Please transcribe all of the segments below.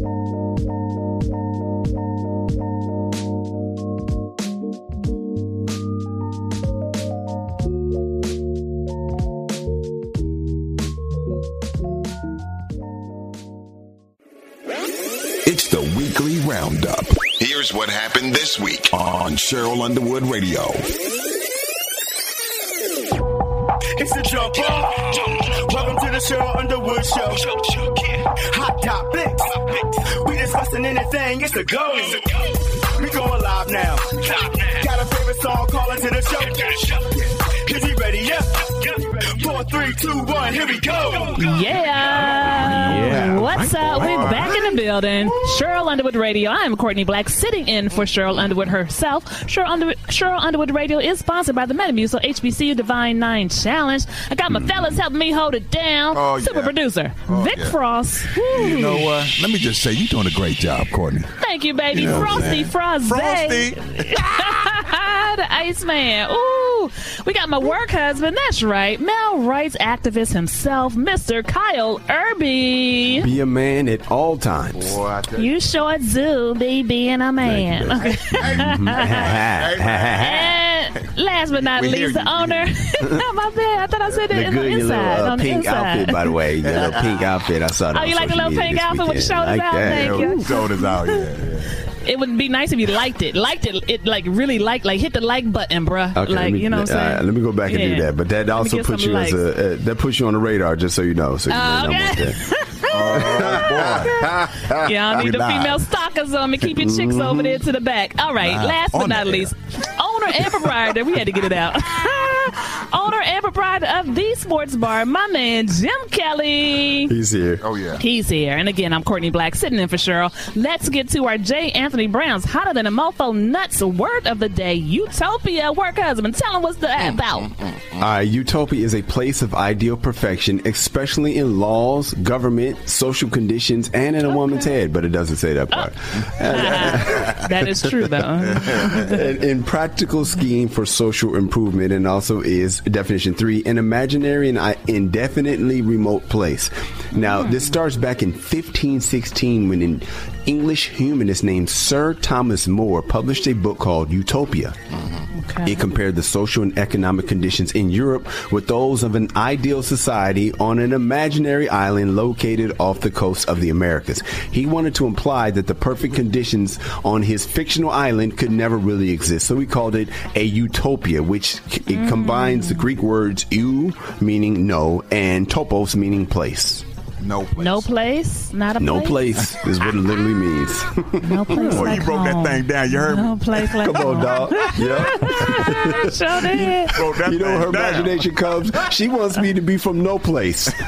It's the weekly roundup. Here's what happened this week on Cheryl Underwood Radio. It's the jump off. Welcome to the Cheryl Underwood Show. Hot topics. We discussing anything. It's a go. We going live now. Got a favorite song? Call into the show. Is he ready? Yeah. Four, three, two, one. Here we go. Yeah. Yeah. What's up? We're back in the building. Cheryl Underwood Radio. I am Courtney Black, sitting in for Cheryl Underwood herself. Cheryl Underwood, Cheryl Underwood Radio is sponsored by the Metamucil HBCU Divine Nine Challenge. I got my mm. fellas helping me hold it down. Oh, Super yeah. producer Oh, Vic yeah. Frost. You know what? Let me just say, you're doing a great job, Courtney. Thank you, baby. You know what Frosty saying? Frosty. Frosty. the Iceman. Ooh, we got my work husband. That's right, male rights activist himself, Mr. Kyle Irby. Be a man at all times. Boy, I you. You sure do be being a man. Okay. and last but not We least, the owner. Not my bad. I thought I said The in good, the your little inside. uh, on the pink inside. outfit, by the way. Your little pink outfit. I saw that. Oh, you on like the little pink this outfit with the weekend. shoulders like out? That. Thank you. Shoulders out, yeah, yeah. It would be nice if you liked it. Liked it. It like really like like hit the like button, bruh. Okay, like me, you know what I'm right, let me go back and Yeah. do that. But that Let also puts you as a uh, that puts you on the radar, just so you know. So you Oh, know okay. that. Oh, Yeah, I We need the female stalkers on me. Keep your chicks over there to the back. All right. Last but not least, and proprietor. We had to get it out. owner and proprietor of the Sports Bar, my man Jim Kelly. He's here. Oh, yeah. He's here. And again, I'm Courtney Black, sitting in for Cheryl. Let's get to our J. Anthony Brown's hotter than a mofo nuts word of the day. Utopia. Work husband. Tell him what's the mm, about. Mm, mm, All right, utopia is a place of ideal perfection, especially in laws, government, social conditions, and in a woman's head. But it doesn't say that part. that is true, though. an, in practical scheme for social improvement and also is definition three an imaginary and i- indefinitely remote place now hmm. this starts back in 1516 when an english humanist named sir thomas more published a book called utopia mm-hmm. Okay. it compared the social and economic conditions in Europe with those of an ideal society on an imaginary island located off the coast of the Americas. He wanted to imply that the perfect conditions on his fictional island could never really exist. So he called it a utopia, which c- it combines the Greek words eu, meaning no, and topos, meaning place. No place. No place? Not a No place? place is what it literally means. No place Boy, like you broke home. that thing down. You heard me? No place like Come on, home. dog. Yeah. Sure did. Broke that You know thing where her down. imagination comes? She wants me to be from no place.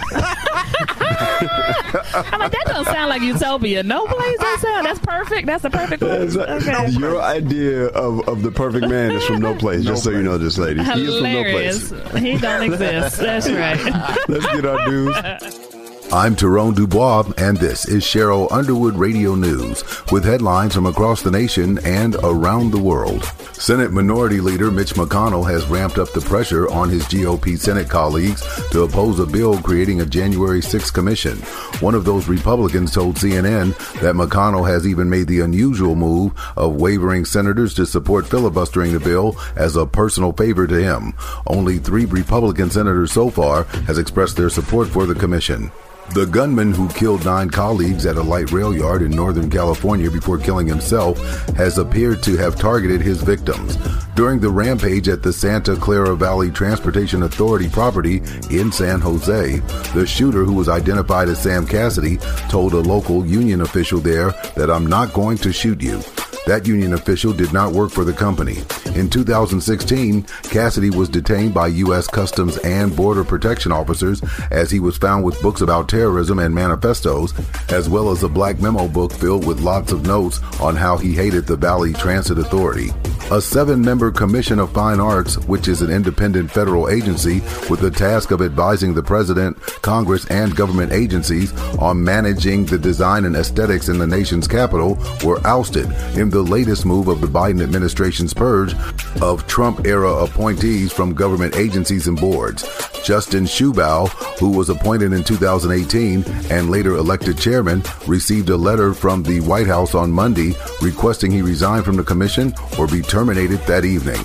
I'm like, that don't sound like utopia. No place that sound. That's perfect. That's the perfect place. Okay. Your idea of, of the perfect man is from no place. No just so you know, this lady. He is from no place. He don't exist. That's right. Let's get our news. I'm Tyrone Dubois, and this is Cheryl Underwood Radio News with headlines from across the nation and around the world. Senate Minority Leader Mitch McConnell has ramped up the pressure on his GOP Senate colleagues to oppose a bill creating a January 6th commission. One of those Republicans told CNN that McConnell has even made the unusual move of wavering senators to support filibustering the bill as a personal favor to him. Only three Republican senators so far has expressed their support for the commission. The gunman who killed nine colleagues at a light rail yard in Northern California before killing himself has appeared to have targeted his victims. During the rampage at the Santa Clara Valley Transportation Authority property in San Jose, the shooter, who was identified as Sam Cassidy, told a local union official there that I'm not going to shoot you. That union official did not work for the company. In 2016, Cassidy was detained by U.S. Customs and Border Protection officers as he was found with books about terrorism and manifestos, as well as a black memo book filled with lots of notes on how he hated the Valley Transit Authority. A seven member Commission of Fine Arts, which is an independent federal agency with the task of advising the President, Congress, and government agencies on managing the design and aesthetics in the nation's capital, were ousted in the latest move of the Biden administration's purge of Trump era appointees from government agencies and boards. Justin Shubow, who was appointed in 2018 and later elected chairman, received a letter from the White House on Monday requesting he resign from the commission or be terminated that evening.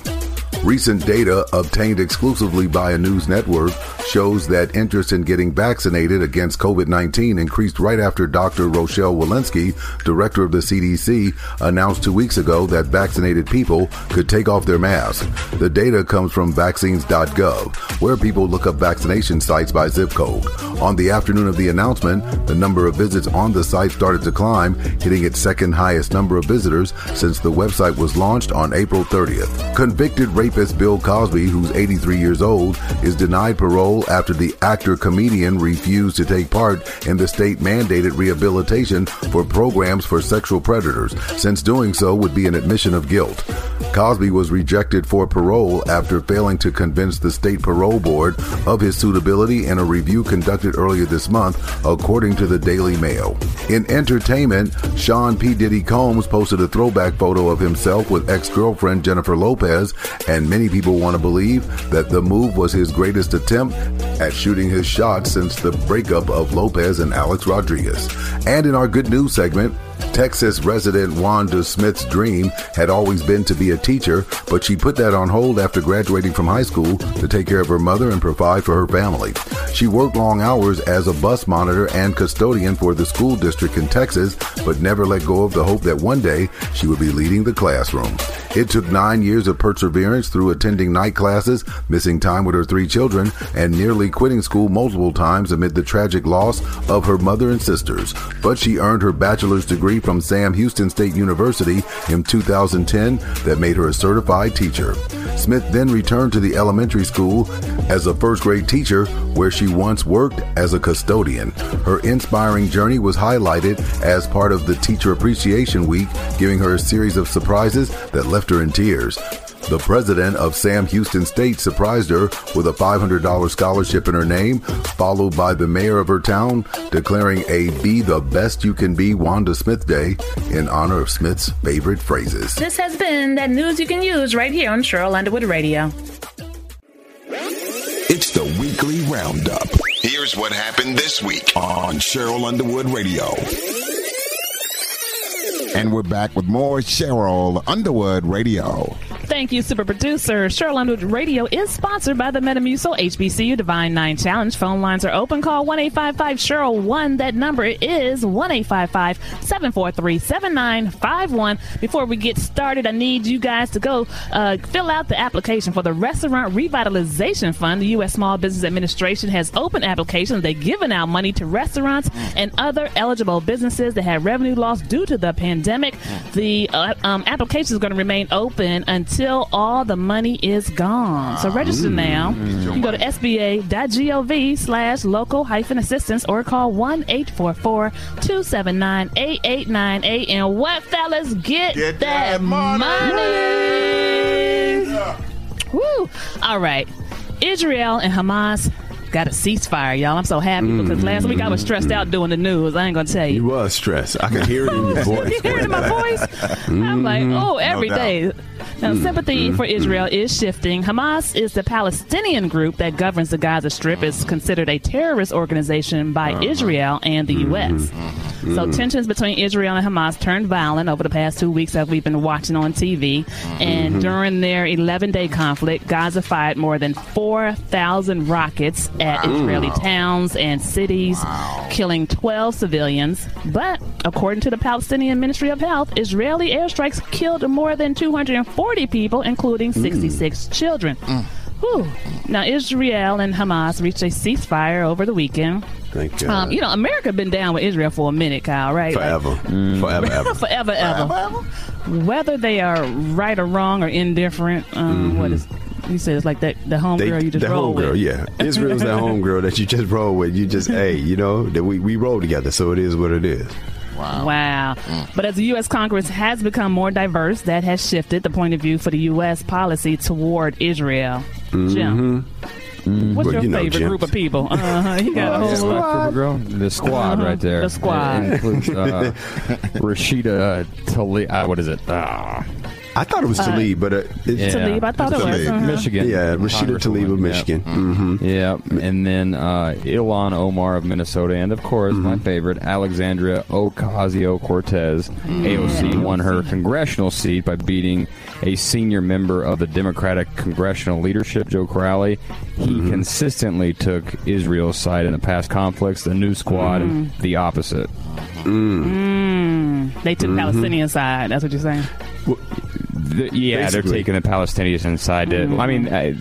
Recent data obtained exclusively by a news network shows that interest in getting vaccinated against COVID 19 increased right after Dr. Rochelle Walensky, director of the CDC, announced two weeks ago that vaccinated people could take off their masks. The data comes from vaccines.gov, where people look up vaccination sites by zip code. On the afternoon of the announcement, the number of visits on the site started to climb, hitting its second highest number of visitors since the website was launched on April 30th. Convicted rapist Bill Cosby, who's 83 years old, is denied parole after the actor comedian refused to take part in the state mandated rehabilitation for programs for sexual predators, since doing so would be an admission of guilt. Cosby was rejected for parole after failing to convince the state parole board of his suitability in a review conducted earlier this month, according to the Daily Mail. In entertainment, Sean P. Diddy Combs posted a throwback photo of himself with ex girlfriend Jennifer Lopez, and many people want to believe that the move was his greatest attempt at shooting his shot since the breakup of Lopez and Alex Rodriguez. And in our good news segment, Texas resident Wanda Smith's dream had always been to be a teacher, but she put that on hold after graduating from high school to take care of her mother and provide for her family. She worked long hours as a bus monitor and custodian for the school district in Texas, but never let go of the hope that one day she would be leading the classroom. It took nine years of perseverance through attending night classes, missing time with her three children, and nearly quitting school multiple times amid the tragic loss of her mother and sisters. But she earned her bachelor's degree from Sam Houston State University in 2010 that made her a certified teacher. Smith then returned to the elementary school as a first grade teacher where she once worked as a custodian. Her inspiring journey was highlighted as part of the Teacher Appreciation Week, giving her a series of surprises that left her in tears. The president of Sam Houston State surprised her with a $500 scholarship in her name, followed by the mayor of her town declaring a Be the Best You Can Be Wanda Smith Day in honor of Smith's favorite phrases. This has been that news you can use right here on Cheryl Underwood Radio. It's the weekly roundup. Here's what happened this week on Cheryl Underwood Radio. And we're back with more Cheryl Underwood Radio. Thank you, super producer. Underwood Radio is sponsored by the Metamucil HBCU Divine Nine Challenge. Phone lines are open. Call 1 855 Cheryl 1. That number is 1 855 743 7951. Before we get started, I need you guys to go uh, fill out the application for the Restaurant Revitalization Fund. The U.S. Small Business Administration has open applications. They're giving out money to restaurants and other eligible businesses that have revenue loss due to the pandemic. The uh, um, application is going to remain open until all the money is gone. So ah. register now. You can go to sba.gov slash local hyphen assistance or call 1-844-279-8898. And what, fellas? Get, Get that, that money. money. Woo. All right. Israel and Hamas got a ceasefire, y'all. I'm so happy mm. because last week I was stressed out doing the news. I ain't gonna tell You you. was stressed. I can hear it in your voice. You hear it in my voice? I'm like, mm-hmm. oh, every doubt. day. Now, mm. sympathy mm-hmm. for Israel is shifting. Hamas is the Palestinian group that governs the Gaza Strip. is considered a terrorist organization by uh-huh. Israel and the U.S. Mm-hmm. So tensions between Israel and Hamas turned violent over the past two weeks as we've been watching on TV. And during their 11-day conflict, Gaza fired more than 4,000 rockets at Israeli towns and cities, killing 12 civilians. But according to the Palestinian Ministry of Health, Israeli airstrikes killed more than 240 people, including 66 children. Whew. Now, Israel and Hamas reached a ceasefire over the weekend. Thank God. Um, you know, America been down with Israel for a minute, Kyle, right? forever. Forever, ever. forever, ever. Whether they are right or wrong or indifferent, um, what is you said it's like that the home They, girl you just rolled with. the roll homegirl, with. yeah. Israel's that homegirl that you just roll with. You just, hey, you know, that we, we roll together, so it is what it is. Wow. Wow. But as the U.S. Congress has become more diverse, that has shifted the point of view for the U.S. policy toward Israel. Jim, what's Well, your you know, favorite Jim. group of people? Uh-huh. You got a Just whole my favorite girl, the squad Uh-huh. right there. The squad. It includes uh, Rashida Tali. Uh, what is it? Uh, I thought it was Uh, Tlaib, but uh, it's, Yeah. Tlaib, I thought it was, Tlaib. uh-huh. Michigan. yeah, Rashida Tlaib of Congresswoman, Michigan. Yep. hmm Yep. And then uh, Ilhan Omar of Minnesota, and of course, my favorite, Alexandria Ocasio Cortez. AOC won her congressional seat by beating a senior member of the Democratic congressional leadership, Joe Crowley. He consistently took Israel's side in the past conflicts. The new squad, the opposite. They took Palestinian side. That's what you're saying. The- yeah, Basically. they're taking the Palestinians inside. To, I mean, uh,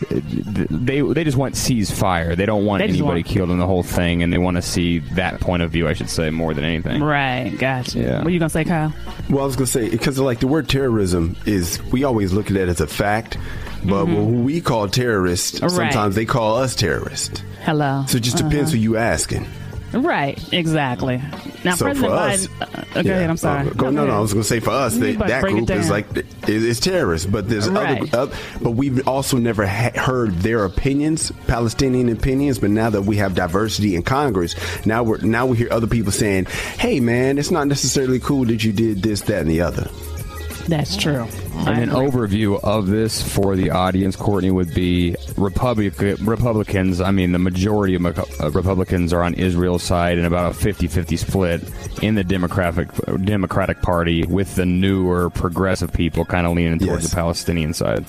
they they just want ceasefire. They don't want They anybody want- killed in the whole thing, and they want to see that point of view. I should say more than anything. Right. Gotcha. Yeah. What are you gonna say, Kyle? Well, I was gonna say because like the word terrorism is we always look at it as a fact, but who we call terrorists, Right. sometimes they call us terrorists. Hello. So it just depends who you asking. Right. Exactly. Now, So President for us- Biden. Uh, uh, go ahead. I'm sorry. Uh, go, no, no, I was going to say for us, they, that group is like is terrorists, but there's Right. other, uh, but we've also never ha- heard their opinions, Palestinian opinions. But now that we have diversity in Congress, now we're now we hear other people saying, "Hey, man, it's not necessarily cool that you did this, that, and the other." That's true. And an overview of this for the audience, Courtney, would be Republic, Republicans. I mean, the majority of uh, Republicans are on Israel's side, and about a 50-50 split in the Democratic Democratic Party, with the newer progressive people kind of leaning towards Yes. the Palestinian side.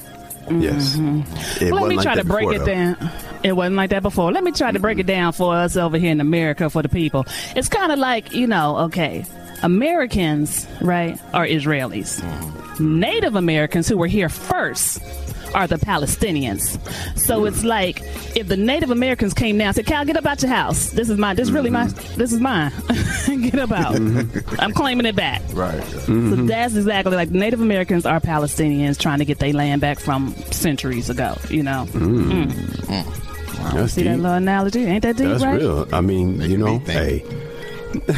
Yes. It Mm-hmm. Let wasn't me like try to break before, it though. down. It wasn't like that before. Let me try to break it down for us over here in America for the people. It's kind of like, you know, okay, Americans, right, are Israelis. Native Americans who were here first are the Palestinians. So hmm. it's like if the Native Americans came down and said, Cal, get up out your house. This is mine. This is really my mm-hmm. this is mine. get up out. Mm-hmm. I'm claiming it back. Right. So mm-hmm. that's exactly like Native Americans are Palestinians trying to get their land back from centuries ago. You know, mm. Mm. Mm. That's see that little analogy? Ain't that deep, That's right? real. I mean, you know, hey.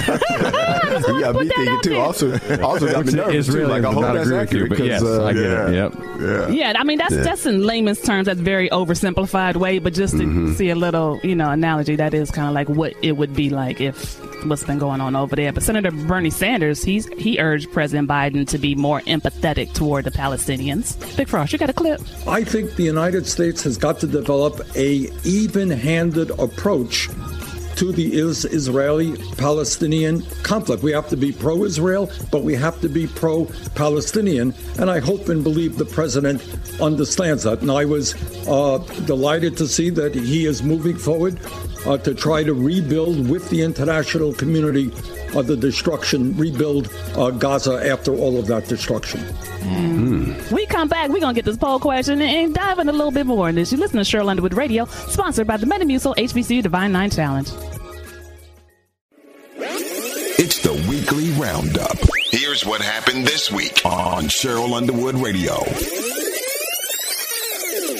yeah, me thinking too. Also, also got me nervous too. Like I hope not that's agree with you, accurate but yes, uh, I get yeah. it. Yep. Yeah. Yeah, I mean that's Yeah. that's in layman's terms. That's very oversimplified way, but just to Mm-hmm. see a little, you know, analogy that is kind of like what it would be like if what's been going on over there. But Senator Bernie Sanders, he's he urged President Biden to be more empathetic toward the Palestinians. Big Frost, you got a clip? I think the United States has got to develop a even-handed approach to the is- Israeli-Palestinian conflict. We have to be pro-Israel, but we have to be pro-Palestinian, and I hope and believe the president understands that. And I was uh, delighted to see that he is moving forward uh, to try to rebuild with the international community uh, the destruction, rebuild uh, Gaza after all of that destruction. We come back, we're going to get this poll question and, and dive in a little bit more in this. You listen to Cheryl Underwood Radio, sponsored by the Metamucil HBCU Divine Nine Challenge. It's the weekly roundup. Here's what happened this week on Cheryl Underwood Radio.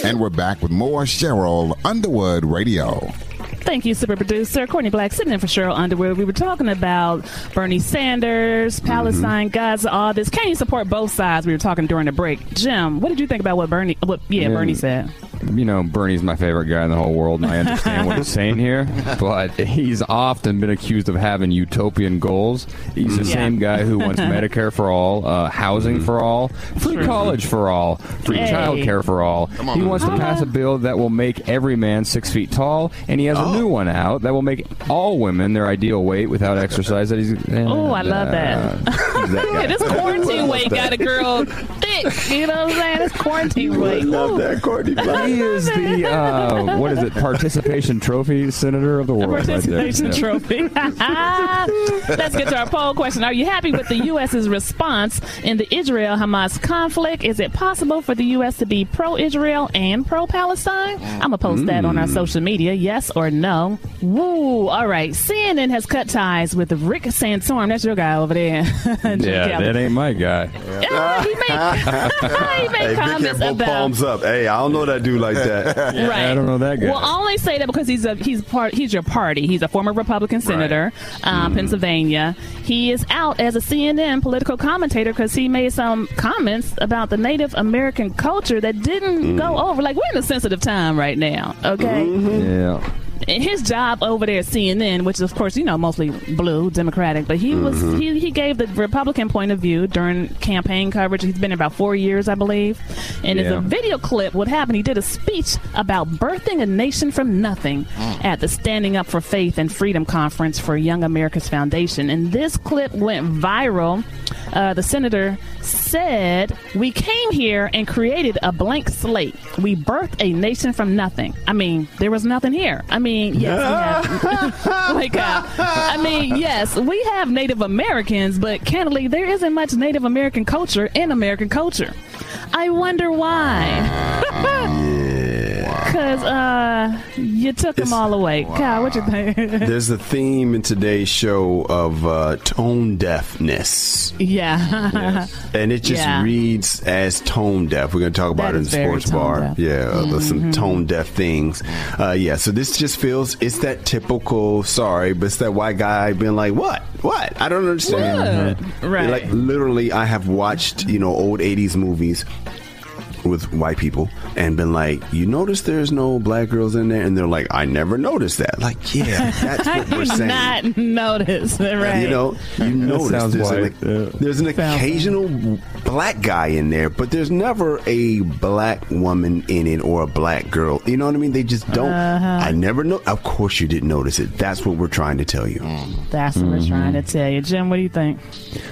And we're back with more Cheryl Underwood Radio. Thank you, super producer Courtney Black, sitting in for Cheryl Underwood. We were talking about Bernie Sanders, mm-hmm. Palestine, Gaza, all this. Can you support both sides? We were talking during the break. Jim, what did you think about what Bernie? What? Yeah, Yeah. Bernie said. You know, Bernie's my favorite guy in the whole world, and I understand what he's saying here. But he's often been accused of having utopian goals. He's the mm-hmm. Yeah. same guy who wants Medicare for all, uh, housing mm-hmm. for all, free college for all, free Hey. child care for all. on, he man. wants to pass a uh-huh. bill that will make every man six feet tall, and he has a new oh. one out that will make all women their ideal weight without exercise. That he's. Oh, I love that. that this quarantine weight got a girl thick. You know what I'm saying? This quarantine weight. Love that, Courtney. He is the uh, what is it? Participation trophy senator of the A world. right there. participation Yeah. trophy. Let's get to our poll question. Are you happy with the U.S.'s response in the Israel Hamas conflict? Is it possible for the U.S. to be pro Israel and pro Palestine? I'm going to post that on our social media. Yes or no? Woo. All right. CNN has cut ties with Rick Santorum. That's your guy over there. Yeah, Kelly. that ain't my guy. Yeah, he made, he made Hey, Vic comments both about palms up. Hey, I don't know that dude like that. right. I don't know that guy. Well, I only say that because he's a he's part he's your party. He's a former Republican senator, um, mm-hmm. Pennsylvania. He is out as a CNN political commentator because he made some comments about the Native American culture that didn't go mm. over. Like we're in a sensitive time right now, okay? Mm-hmm. yeah. His job over there at CNN, which is of course you know mostly blue Democratic, but he was Mm-hmm. he, he gave the Republican point of view during campaign coverage. He's been about four years, I believe, and Yeah. a video clip. What happened? He did a speech about birthing a nation from nothing at the Standing Up for Faith and Freedom conference for Young America's Foundation, and this clip went viral. Uh, the senator said, "We came here and created a blank slate. We birthed a nation from nothing. I mean, there was nothing here. I mean, yes, we have, like, uh, I mean, yes, we have Native Americans, but candidly, there isn't much Native American culture in American culture. I wonder why." Because uh, you took them all away. Kyle, what you think? There's a theme in today's show of uh, tone deafness. yeah. And it just Yeah. reads as tone deaf. We're going to talk about That it in the sports bar. deaf. Yeah, uh, there's some Mm-hmm. tone deaf things. Uh, yeah, so this just feels, it's that typical, sorry, but it's that white guy being like, what? What? I don't understand. Right. Like, literally, I have watched, you know, old 80s movies with white people and been like, you notice there's no black girls in there? And they're like, I never noticed that. Like, yeah, that's I what we're did saying. not notice. Right. You know, you notice sounds there's, an, yeah. there's an Sounds occasional black guy in there, but there's never a black woman in it or a black girl. You know what I mean? They just don't. Uh-huh. I never know. Of course, you didn't notice it. That's what we're trying to tell you. That's what we're trying Mm-hmm. to tell you. Jim, what do you think?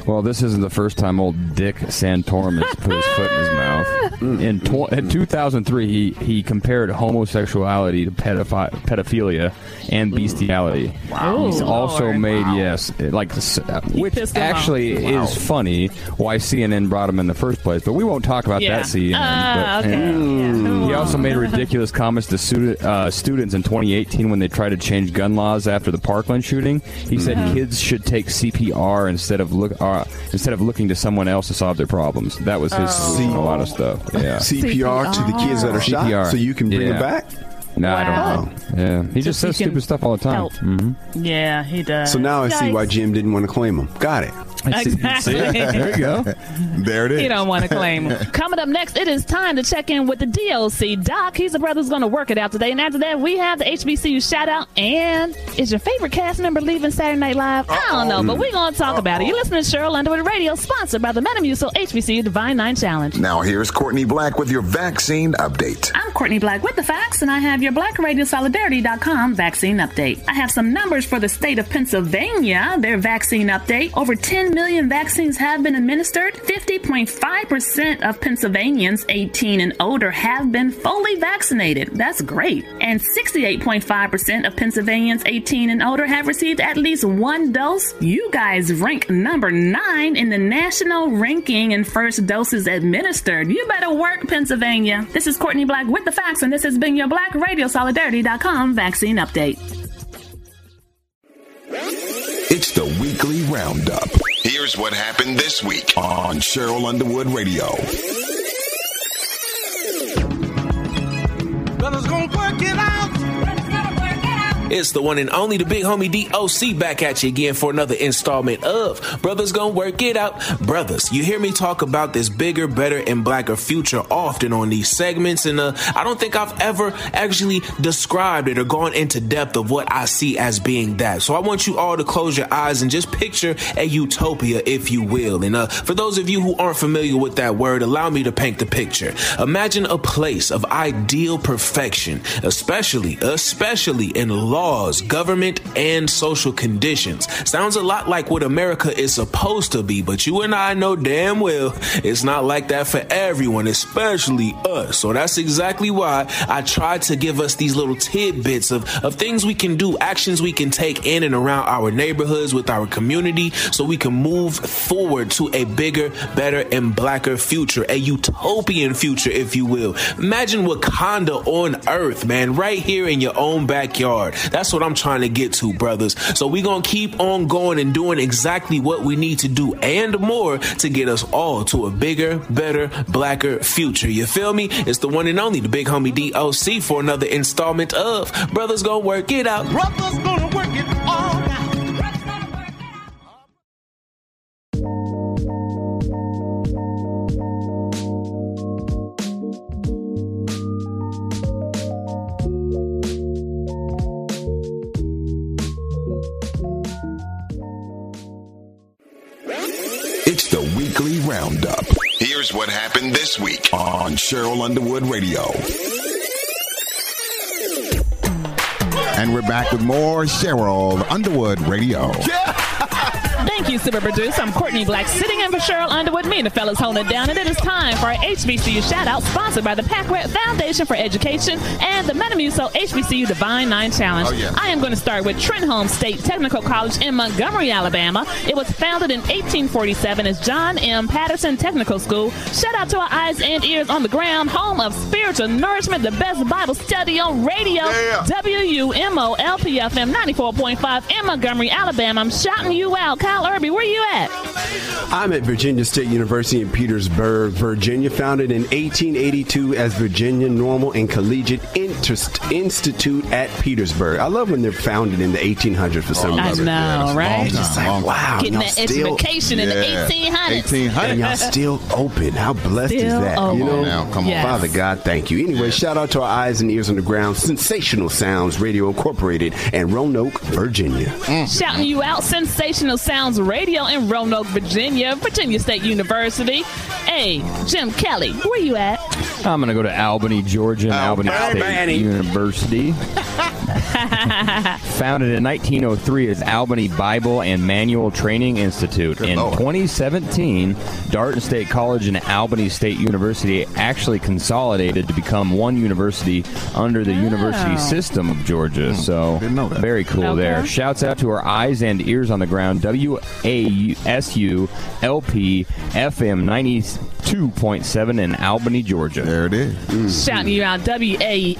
Well, this isn't the first time old Dick Santorum has put his foot in his mouth. In, tw- in 2003, he, he compared homosexuality to pedophi- pedophilia and bestiality. Wow. He's also Lord. made yes, like uh, which pissed him off. actually is funny. Why CNN brought him in the first place, but we won't talk about Yeah. that CNN. Ah, but, okay. Yeah. He also made ridiculous comments to student, uh, students in 2018 when they tried to change gun laws after the Parkland shooting. He said Uh-huh. kids should take CPR instead of look uh, instead of looking to someone else to solve their problems. That was his to a lot of stuff. Yeah. CPR, to the kids that are shot, CPR. so you can bring Yeah. them back. No, I Wow. don't know. Yeah, he just, Just so says he can stupid stuff all the time. help. hmm Yeah, he does. So now I see why Jim didn't want to claim them. Got it. Exactly. there you go. There it is. You don't want to claim. Coming up next, it is time to check in with the DOC. Doc, he's the brother who's going to work it out today. And after that, we have the HBCU shout out. And is your favorite cast member leaving Saturday Night Live? I don't know, but we're going to talk about it. You're listening to Cheryl Underwood Radio, sponsored by the Metamucil HBCU Divine Nine Challenge. Now here's Courtney Black with your vaccine update. I'm Courtney Black with the facts, and I have your BlackRadioSolidarity.com vaccine update. I have some numbers for the state of Pennsylvania, their vaccine update. Over 10 million vaccines have been administered. 50.5% of Pennsylvanians 18 and older have been fully vaccinated. That's great. And 68.5% of Pennsylvanians 18 and older have received at least one dose. You guys rank number nine in the national ranking in first doses administered. You better work, Pennsylvania. This is Courtney Black with the facts, and this has been your black BlackRadioSolidarity.com vaccine update. It's the weekly roundup. Here's what happened this week on Cheryl Underwood Radio. Brothers gonna work it out. It's the one and only the big homie DOC back at you again for another installment of Brothers Gonna Work It Out. Brothers, you hear me talk about this bigger, better, and blacker future often on these segments, and uh, I don't think I've ever actually described it or gone into depth of what I see as being that. So I want you all to close your eyes and just picture a utopia, if you will. And uh, for those of you who aren't familiar with that word, allow me to paint the picture. Imagine a place of ideal perfection, especially, especially in laws, government, and social conditions. Sounds a lot like what America is supposed to be, but you and I know damn well it's not like that for everyone, especially us. So that's exactly why I tried to give us these little tidbits of, of things we can do, actions we can take in and around our neighborhoods with our community so we can move forward to a bigger, better, and blacker future, a utopian future, if you will. Imagine Wakanda on earth, man, right here in your own backyard. That's what I'm trying to get to, brothers. So we're going to keep on going and doing exactly what we need to do and more to get us all to a bigger, better, blacker future. You feel me? It's the one and only, the big homie DOC for another installment of Brothers Gonna Work It Out. Brothers gonna work it out. Happened this week on Cheryl Underwood Radio. And we're back with more Cheryl Underwood Radio. Thank you, super producer. I'm Courtney Black, sitting in for Cheryl Underwood. Me and the fellas holding it down, and it is time for our HBCU shout out, sponsored by the Packrat Foundation for Education and the Metamucil HBCU Divine Nine Challenge. Oh, yeah. I am going to start with Trenholm State Technical College in Montgomery, Alabama. It was founded in 1847 as John M. Patterson Technical School. Shout out to our eyes and ears on the ground, home of spiritual nourishment, the best Bible study on radio. WUMO LPFM 94.5 in Montgomery, Alabama. I'm shouting you out. Kyle Irby, where you at? I'm at Virginia State University in Petersburg, Virginia, founded in 1882 as Virginia Normal and Collegiate Interest Institute at Petersburg. I love when they're founded in the 1800s for some reason. I reason. know, right? It's just like, wow, Getting y'all that still, education in the Yeah. 1800s. 1800. and y'all still open. How blessed is that? open. You know, Now, come on. Yes. Father God, thank you. Anyway, shout out to our eyes and ears on the ground, Sensational Sounds Radio Incorporated, and Roanoke, Virginia. Mm. Shouting you out, Sensational Sounds Radio in Roanoke, Virginia, Virginia Virginia State University. Hey, Jim Kelly, where you at? I'm going to go to Albany, Georgia, and oh, Albany State Albany. University. Founded in 1903 as Albany Bible and Manual Training Institute. in Lord. 2017, Darton State College and Albany State University actually consolidated to become one university under the university system of Georgia. Hmm. So, Didn't know that. very cool Okay. there. Shouts out to our eyes and ears on the ground. WASU LP FM 92.7 in Albany, Georgia. There it is. Mm. Shouting you out, WASULPFM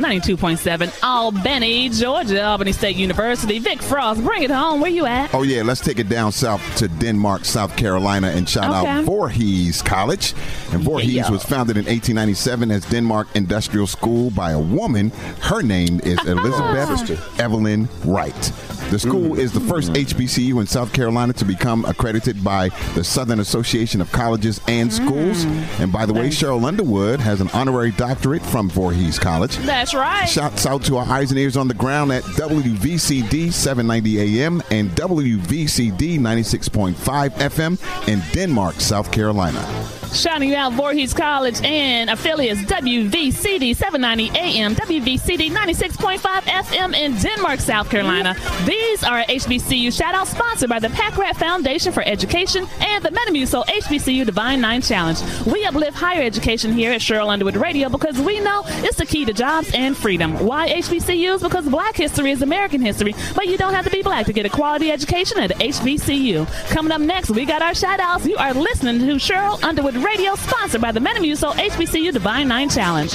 92.7, Albany, Georgia, Albany State University. Vic Frost, bring it home. Where you at? Oh yeah, let's take it down south to Denmark, South Carolina, and shout Okay. out Voorhees College. And Voorhees Yeah. was founded in 1897 as Denmark Industrial School by a woman. Her name is Elizabeth ah. Evelyn Wright. The school is the first HBCU in South Carolina to become accredited by the Southern Association of Colleges and Schools. Mm. And by the way, Cheryl Underwood has an honorary doctorate from Voorhees College. That's right. Shouts out to our eyes and ears on the ground at WVCD 790 AM and WVCD 96.5 FM in Denmark, South Carolina. Shouting out, Voorhees College and affiliates WVCD 790 AM, WVCD 96.5 FM in Denmark, South Carolina. These are HBCU shout outs sponsored by the Packrat Foundation for Education and the Metamucil HBCU Divine Nine Challenge. We uplift higher education here at Cheryl Underwood Radio because we know it's the key to jobs and freedom. Why HBCUs? Because black history is American history, but you don't have to be black to get a quality education at HBCU. Coming up next, we got our shout outs. You are listening to Cheryl Underwood Radio, sponsored by the Metamucil HBCU Divine Nine Challenge.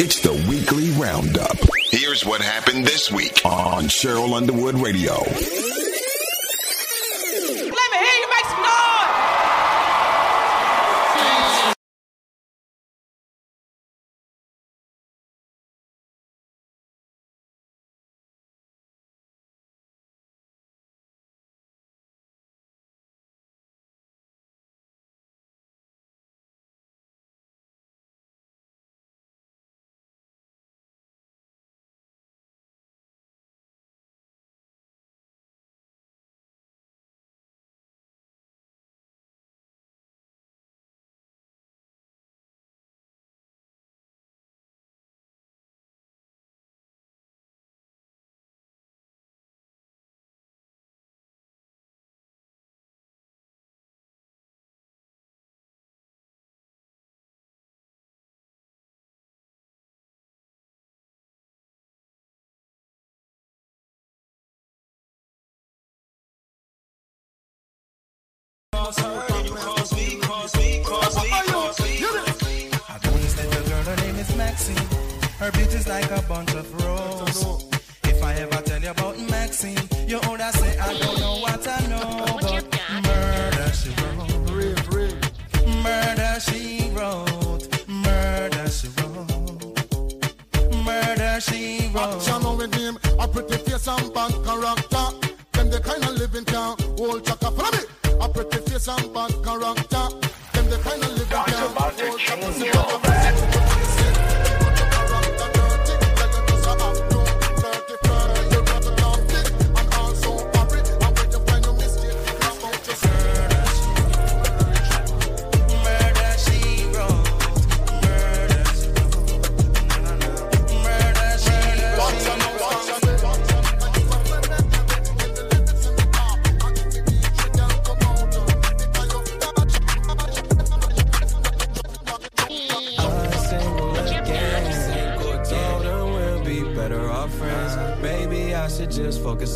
It's the weekly roundup. Here's what happened this week on Cheryl Underwood Radio. Her beauty's like a bunch of roses. If I ever tell you about Maxine, you older say I don't know what I know. But murder she wrote. Murder she wrote. Murder she wrote. Murder she wrote. Action with him, a pretty face and bad character. Them the kind of living can hold chaka. Follow me. A pretty face and bad character. Them the kind of living can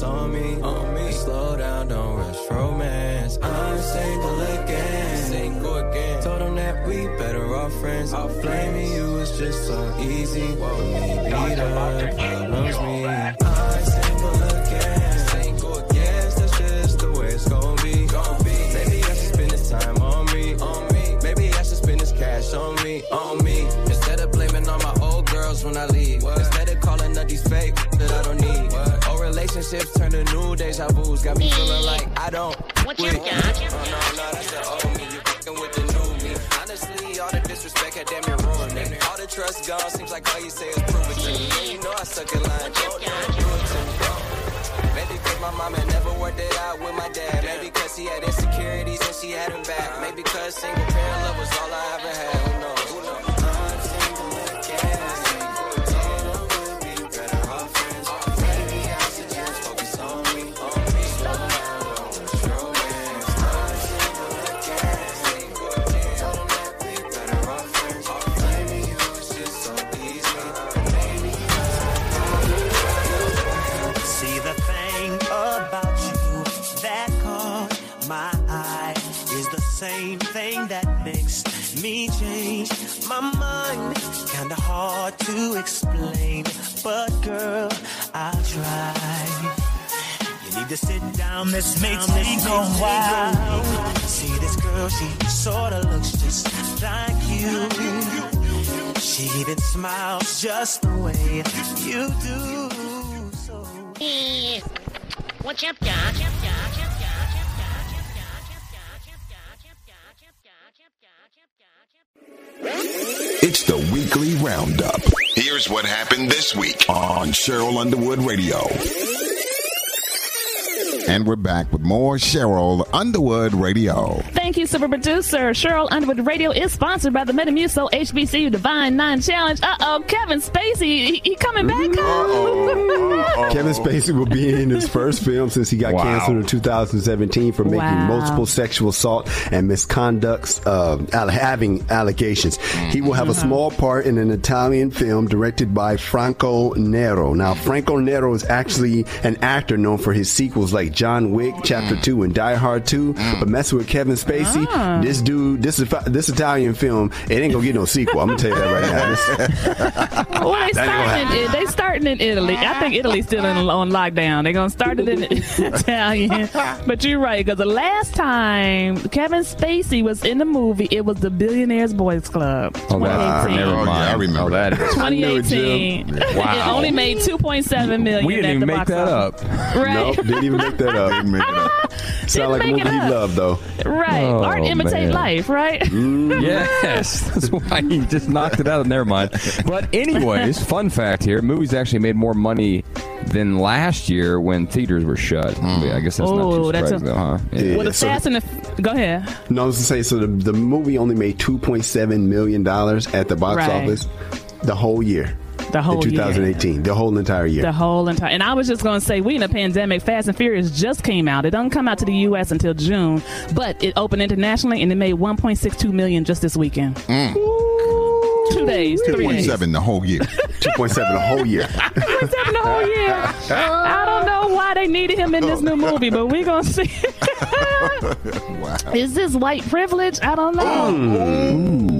On me. Vu's. Got me feeling like I don't. What you got? Oh, no, no, that's the old me. You're fucking with the new me. Honestly, all the disrespect had damn near ruined me. All the trust gone. Seems like all you say is prove it to me. Yeah, you know I suck at lying. Don't, don't do it to me. Maybe cause my mama never worked it out with my dad. Maybe cause he had insecurities and she had him back. Maybe cause single parent love was all I ever had. Just the way you do. Eh, What's up, Doc? It's the weekly roundup. Here's what happened this week on Cheryl Underwood Radio. And we're back with more Cheryl Underwood Radio. Thank you, super producer. Cheryl Underwood Radio is sponsored by the Metamucil HBCU Divine Nine Challenge. Uh oh, Kevin Spacey, he, he coming back? Kevin Spacey will be in his first film since he got Wow. canceled in 2017 for making Wow. multiple sexual assault and misconducts, uh, having allegations. He will have a small part in an Italian film directed by Franco Nero. Now, Franco Nero is actually an actor known for his sequels like John Wick Chapter 2 and Die Hard 2. But messing with Kevin Spacey, Ah. this dude, this, this Italian film, it ain't gonna get no sequel. I'm gonna tell you that right now. This- Well, they That starting in, they starting in Italy. I think Italy's still in, on lockdown. They're gonna start it in Italian. But you're right because the last time Kevin Spacey was in the movie, it was the Billionaires Boys Club. Oh, that, 2018. never mind. I remember Oh, that is. 2018. Wow. it only made 2.7 million. We didn't at even the make box that office. up. Right. Nope, didn't even make that up. Didn't make it up. Sound like a movie it you up. love, though. Right. Oh, Art imitate man. life, right? Mm. Yes, that's why you just knocked it out. Never mind. But anyways, fun fact here: movies actually made more money than last year when theaters were shut. Hmm. I guess that's not Oh, too that's surprising, a- though, huh? Yeah. Well, the so- Fast and the. Go ahead. No, I was gonna say so. The, the movie only made two point seven million dollars at the box Right. office the whole year. The whole in year. 2018, the whole entire year. The whole entire, and I was just going to say, we in a pandemic. Fast and Furious just came out. It doesn't come out to the U.S. until June, but it opened internationally and it made 1.62 million just this weekend. Mm. Two days, 2.7 the whole year. 2.7 the whole year. 2.7 the whole year. I don't know why they needed him in this new movie, but we're gonna see. wow. Is this white privilege? I don't know. Mm.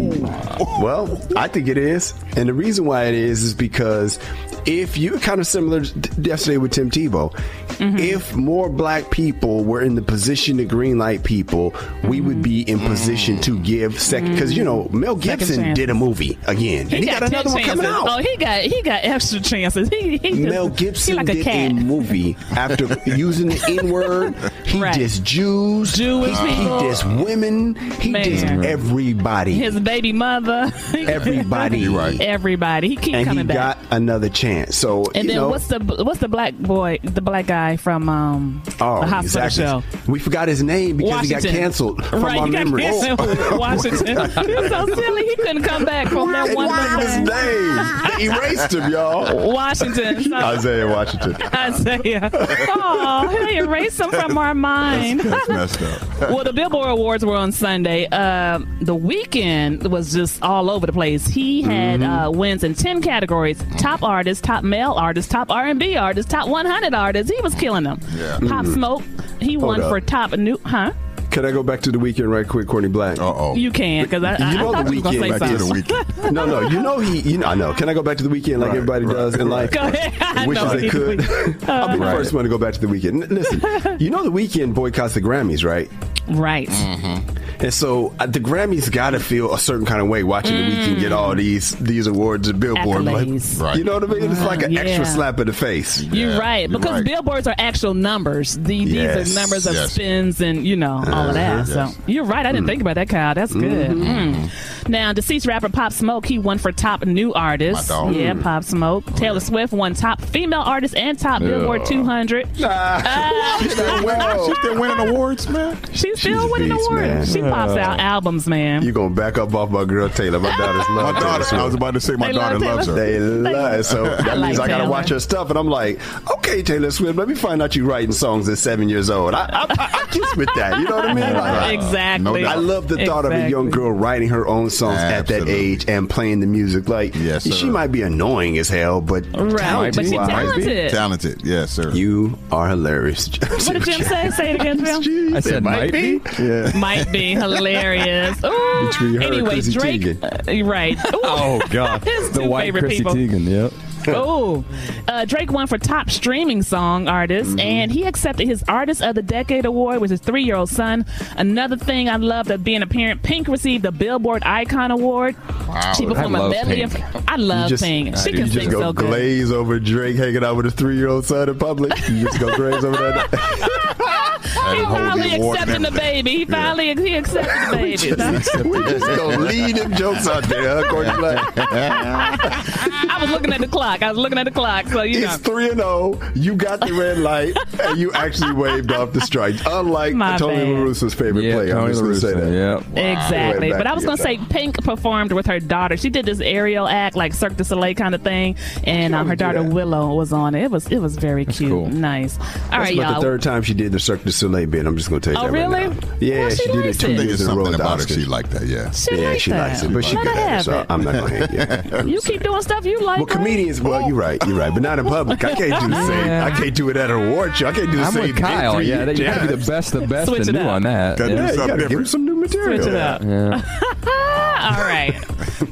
Well, I think it is, and the reason why it is is because if you kind of similar yesterday with Tim Tebow, Mm-hmm. if more black people were in the position to greenlight people, we would be in position to give second. Because you know Mel Mm-hmm. Gibson did a movie again, and he, got, 10 another one coming out. Oh, he got he got extra chances. He, he Mel he Gibson like a did cat. a movie after using the N word. He Right. dissed Jews. Jewish he, people. He dissed women. He Man. dissed everybody. His baby mother. everybody. Right. Everybody. He keep and he coming back. got another chance. So And you then know, what's the what's the black boy, the black guy from um oh, the hospital exactly. show? We forgot his name because he got canceled from right, our he got memories. Washington. he so silly he couldn't come back from that one What was his little name? They erased him, y'all. Washington. So- Isaiah Washington. Isaiah. Oh, they erased him from our mind. That's messed up. well, the Billboard Awards were on Sunday. Uh, the Weeknd was just all over the place. He had Mm-hmm. uh, wins in 10 categories top artist, artist, top male artist, top R&B artist, top 100 artist. He was killing them. Yeah. Pop Mhm. Smoke, he Hold won up. for top new, huh? Can I go back to the weekend right quick, Courtney Black? Uh oh. You can, because I, I, You know I thought the you was weekend. going to say something. no, no. You know he. You know. I know. Can I go back to the weekend like everybody does in life? Go ahead. I Wishes know they he could. did. I'll be the first one to go back to the weekend. N- Listen, you know the Weeknd boycotts the Grammys, right? Right. And so uh, the Grammys got to feel a certain kind of way watching the Weeknd get all these these awards at Billboard. Like, Accolades. You know what I mean? It's like an Yeah. extra slap in the face. You're right because billboards are actual numbers. The, Yes, These are numbers of yes. spins and you know all of that. Uh-huh. So you're right. I didn't think about that, Kyle. That's good. Mhm. Mm. Now, deceased rapper Pop Smoke he won for top new artist. My dog. Yeah. Pop Smoke. Oh, Taylor Swift won top female artist and top Yeah. Billboard 200. Ah. She still winning, she still winning awards, man. She's still winning beast, awards. man. She pops out albums, man. You gonna back up off my girl Taylor? My daughters love My daughter- Taylor I was about to say my They daughter love loves her. They love it. So that I means like I gotta Taylor. watch her stuff, and I'm like, okay, Taylor Swift, let me find out you writing songs at seven years old. I, I, I, I kiss with that. You know what I mean? Like, Exactly. I love the thought of a young girl writing her own songs at that age and playing the music. Like, Yes, she might be annoying as hell, but Right, talented. but she Wow. talented. Talented, yes, sir. You are hilarious. What did Jim say? Say it again, Jim. I said might be. Yeah. Might be hilarious. Ooh. Between her and anyway, Chrissy Drake. Teigen. uh, right. Ooh. Oh God, His the two white favorite Chrissy people. Teigen. Yep. Oh, uh, Drake won for top streaming song artist, Mm-hmm. and he accepted his Artist of the Decade award with his three-year-old son. Another thing I loved of being a parent, Pink received the Billboard Icon Award. Wow. She performed I a love medley of. I love you just, Pink. She you can just sing go so good. glaze over Drake hanging out with his three year old son in public. You just go glaze over that. He finally accepting the baby. He finally he accepted the baby. we just go lead them jokes out there, huh, Courtney Black? I was looking at the clock. I was looking at the clock. So you know. It's three and zero. You got the red light, and you actually waved off the strike. Unlike My Tony bad. La Russa's favorite Yeah, player. I'm just gonna say Russa. that. Yep. Exactly. But I was going to say yourself. Pink performed with her daughter. She did this aerial act like Cirque du Soleil kind of thing. And um, her daughter. Willow was on it. It was it was very cute. cool. Nice. All That's right, about y'all. the third time she did the Cirque du Soleil bit. I'm just going to tell you Oh, that really? right now. Yeah, Well, she she, did it two it. I years it's in a row. something at about her she liked that, yeah. She yeah, like she likes it, but she Let good at it, have so it. I'm not going to hate you. You keep doing stuff you like. Well, comedians, well, you're right, you're right, but not in public. I can't do the same. Yeah. I can't do it at an award show. I can't do the I'm same. with Kyle. Yeah, you gotta be the best, the best, Switch and new on that. Gotta do Yeah, Yeah. you something got to give different. him some new material. Switch it up. Yeah. All right.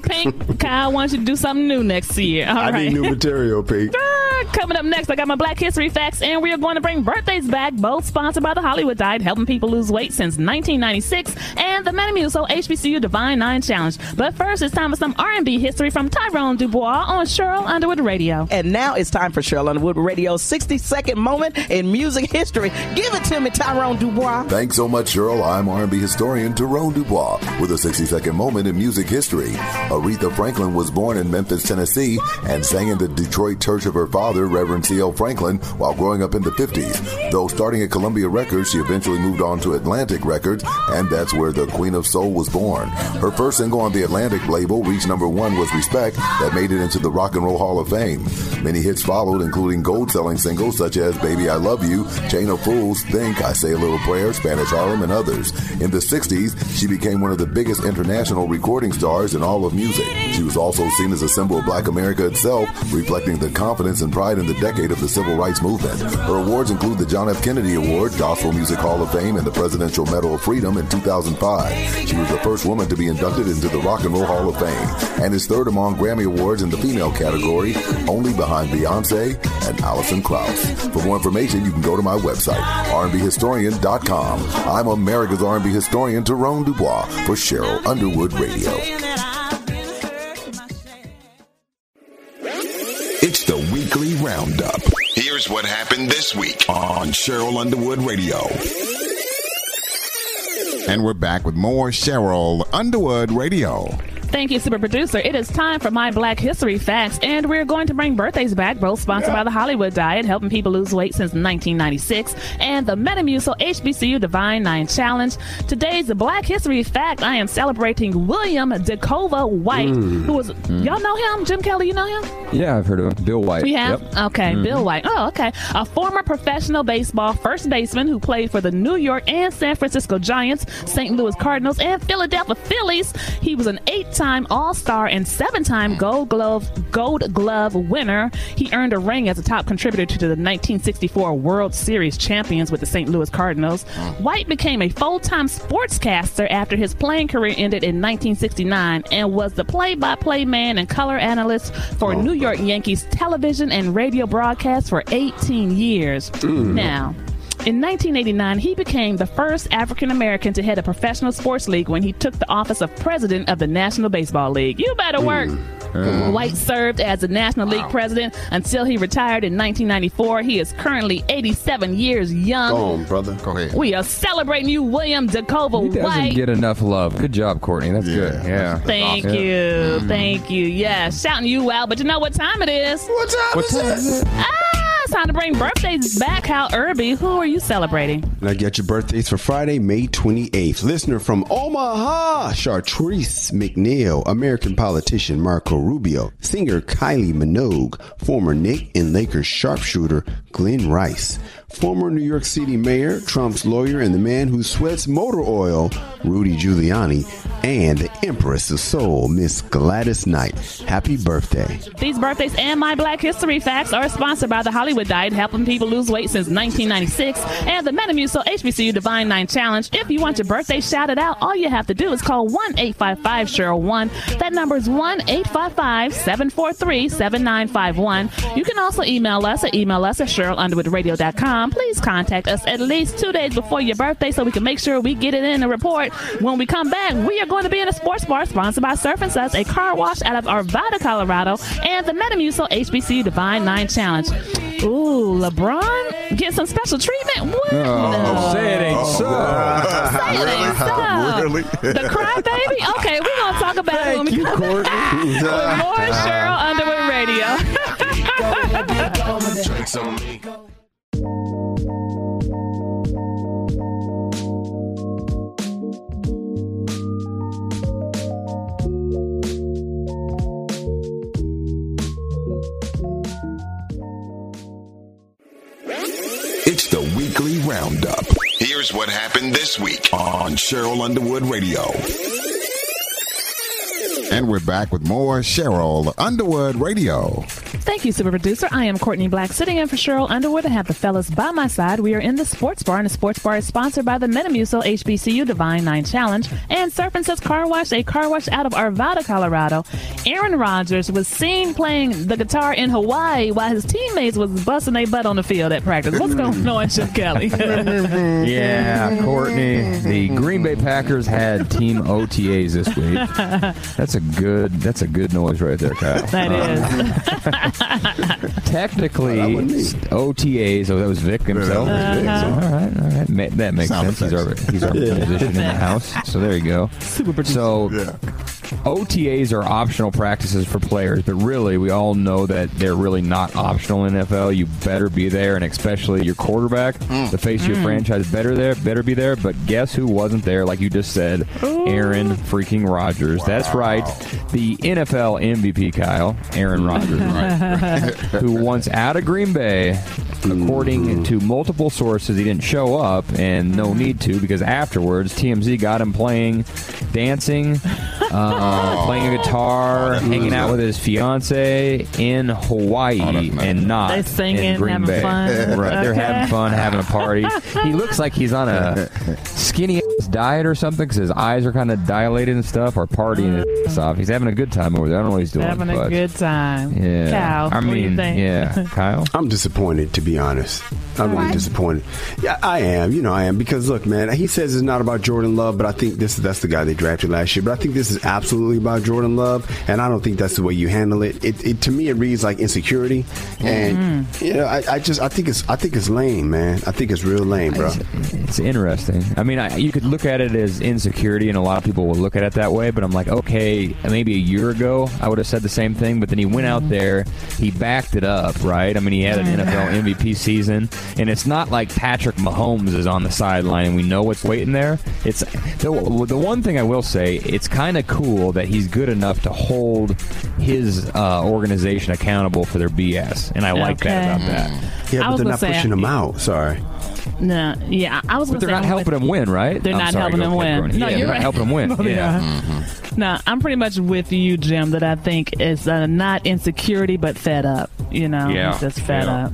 Pink, Kyle wants you to do something new next year. All I right. need new material, Pete. Ah, Coming up next, I got my Black History facts, and we are going to bring birthdays back, both sponsored by the Hollywood Diet, helping people lose weight since 1996, and the Metamucil HBCU Divine Nine Challenge. But first, it's time for some R&B history from Tyrone Dubois on Cheryl Underwood Radio. And now it's time for Cheryl Underwood Radio's 60 second moment in music history. Give it to me, Tyrone Dubois. Thanks so much, Cheryl. I'm R&B historian Tyrone Dubois with a 60-second moment in music history. Aretha Franklin was born in Memphis, Tennessee, and sang in the Detroit church of her father, Reverend C.L. Franklin, while growing up in the 50s. Though starting at Columbia Records, she eventually moved on to Atlantic Records, and that's where the Queen of Soul was born. Her first single on the Atlantic label reached number one was Respect, that made it into the Rock and Roll Hall of Fame. Many hits followed, including gold-selling singles such as Baby I Love You, Chain of Fools, Think, I Say a Little Prayer, Spanish Harlem, and others. In the 60s, she became one of the biggest international recording stars in all of music. She was also seen as a symbol of black America itself, reflecting the confidence and pride in the decade of the civil rights movement. Her awards include the John F. Kennedy Award, Gospel Music Hall of Fame, and the Presidential Medal of Freedom in 2005. She was the first woman to be inducted into the Rock and Roll Hall of Fame, and is third among Grammy Awards in the female category, only behind Beyonce and Alison Krauss. For more information, you can go to my website, rnbhistorian.com. I'm America's R&B historian, Tyrone Dubois, for Cheryl Underwood Radio. It's the weekly roundup. Here's what happened this week on Cheryl Underwood Radio. And we're back with more Cheryl Underwood Radio. Thank you, super producer. It is time for my Black History facts, and we're going to bring birthdays back, both sponsored by the Hollywood Diet, helping people lose weight since 1996, and the Metamucil HBCU Divine Nine Challenge. Today's Black History fact: I am celebrating William DeKova White, Mm. who was Mm. y'all know him? Jim Kelly, you know him? Yeah, I've heard of him. Bill White. We have? Yep. Okay, Mhm. Bill White. Oh, okay. A former professional baseball first baseman who played for the New York and San Francisco Giants, St. Louis Cardinals, and Philadelphia Phillies. He was an eight time All Star and seven time Gold Glove Gold Glove winner. He earned a ring as a top contributor to the 1964 World Series champions with the St. Louis Cardinals. Mm. White became a full time sportscaster after his playing career ended in 1969 and was the play by play man and color analyst for oh, New York Yankees television and radio broadcasts for 18 years. Mm. Now, in 1989, he became the first African American to head a professional sports league when he took the office of president of the National Baseball League. You better work. Hmm. Uh-huh. White served as the National League president until he retired in 1994. He is currently 87 years young. Go on, brother. Go ahead. We are celebrating you, William DeKova He doesn't White. get enough love. Good job, Courtney. That's good. Yeah. Thank Yeah. you. Mm-hmm. Thank you. Yeah, shouting you out. But you know what time it is? What time What time is it? Ah, it's time to bring birthdays back. How Irby? Who are you celebrating? And I get your birthdays for Friday, May 28th. Listener from Omaha, Chartrice McNeil, American politician Marco Rubio, singer Kylie Minogue, former Knick and Lakers sharpshooter Glen Rice, former New York City mayor, Trump's lawyer, and the man who sweats motor oil, Rudy Giuliani, and the Empress of Soul, Miss Gladys Knight. Happy birthday. These birthdays and my Black History Facts are sponsored by the Hollywood Diet, helping people lose weight since 1996, and the Metamucil HBCU Divine Nine Challenge. If you want your birthday shouted out, all you have to do is call 1 855 Cheryl 1. That number is 1 855 743 7951. You can also email us at email us at CherylUnderwoodRadio.com. Please contact us at least two days before your birthday so we can make sure we get it in the report. When we come back, we are going to be in a sports bar sponsored by Surf and Suds, a car wash out of Arvada, Colorado, and the Metamucil HBC Divine Nine Challenge. Ooh, LeBron get some special treatment? What? Oh, say it ain't so. Say it ain't so. Really? The crybaby? Okay, we're going to talk about it when we come back with more Cheryl Underwood Radio. Drinks on me. Roundup. Here's what happened this week on Cheryl Underwood Radio. And we're back with more Cheryl Underwood Radio. Thank you, super producer. I am Courtney Black, sitting in for Cheryl Underwood. I have the fellas by my side. We are in the sports bar, and the sports bar is sponsored by the Metamucil HBCU Divine Nine Challenge and Surf and Suds Car Wash, a car wash out of Arvada, Colorado. Aaron Rodgers was seen playing the guitar in Hawaii while his teammates was busting their butt on the field at practice. What's going on, Chip Kelly? Yeah, Courtney. The Green Bay Packers had team OTAs this week. That's a good. That's a good noise right there, Kyle. That Uh, Technically, OTAs. Oh, that was Vic himself. That was Vic. All right, all right. Ma- that makes Sound sense. He's our, effects. he's our Yeah. musician in the house. So there you go. Super producer. So OTAs are optional practices for players, but really, we all know that they're really not optional in NFL. You better be there, and especially your quarterback, hmm. the face of your Mm. franchise, better there, better be there. But guess who wasn't there? Like you just said, Aaron freaking Rodgers. That's right, the NFL MVP, Kyle, Aaron hmm. Rodgers, who once out of Green Bay. According to multiple sources, he didn't show up, and no hmm. need to because afterwards, TMZ got him playing, dancing, uh, playing a guitar, hanging out with his fiance in Hawaii, and not They singing, in Green having Bay. fun. Right, they're Okay. having fun, having a party. He looks like he's on a skinny ass diet or something because his eyes are kind of dilated and stuff, or partying his ass off. He's having a good time over there. I don't know what he's doing. Having a but- good time. Yeah, Cal, I what do you mean, think? yeah, Kyle. I'm disappointed, to be honest. I'm really disappointed. Yeah, I am. You know, I am because look, man. He says it's not about Jordan Love, but I think this that's the guy they drafted last year. But I think this is absolutely about Jordan Love, and I don't think that's the way you handle it. It, it to me, it reads like insecurity, and mm-hmm. you know, I, I just I think it's I think it's lame, man. I think it's real lame, bro. It's interesting. I mean, I, you could look at it as insecurity, and a lot of people will look at it that way. But I'm like, okay, maybe a year ago I would have said the same thing. But then he went out mm-hmm. there, he backed it up, right? I mean, he had an mm-hmm. NFL MVP season, and it's not like Patrick Mahomes is on the sideline and we know what's waiting there. It's the, the one thing I will say. It's kind of cool that he's good enough to hold his uh, organization accountable for their BS, and I like that about that. Yeah, I but was they're gonna not say, pushing him out. Sorry. No, yeah, I was. But gonna they're say not I'm helping with- him win, right? They're I'm not sorry, helping go him ahead, win. Courtney. No, yeah, you're they're right. not helping him win. No, yeah. No, I'm pretty much with you, Jim. That I think is uh, not insecurity, but fed up. You know, Yeah. he's just fed Yeah. up.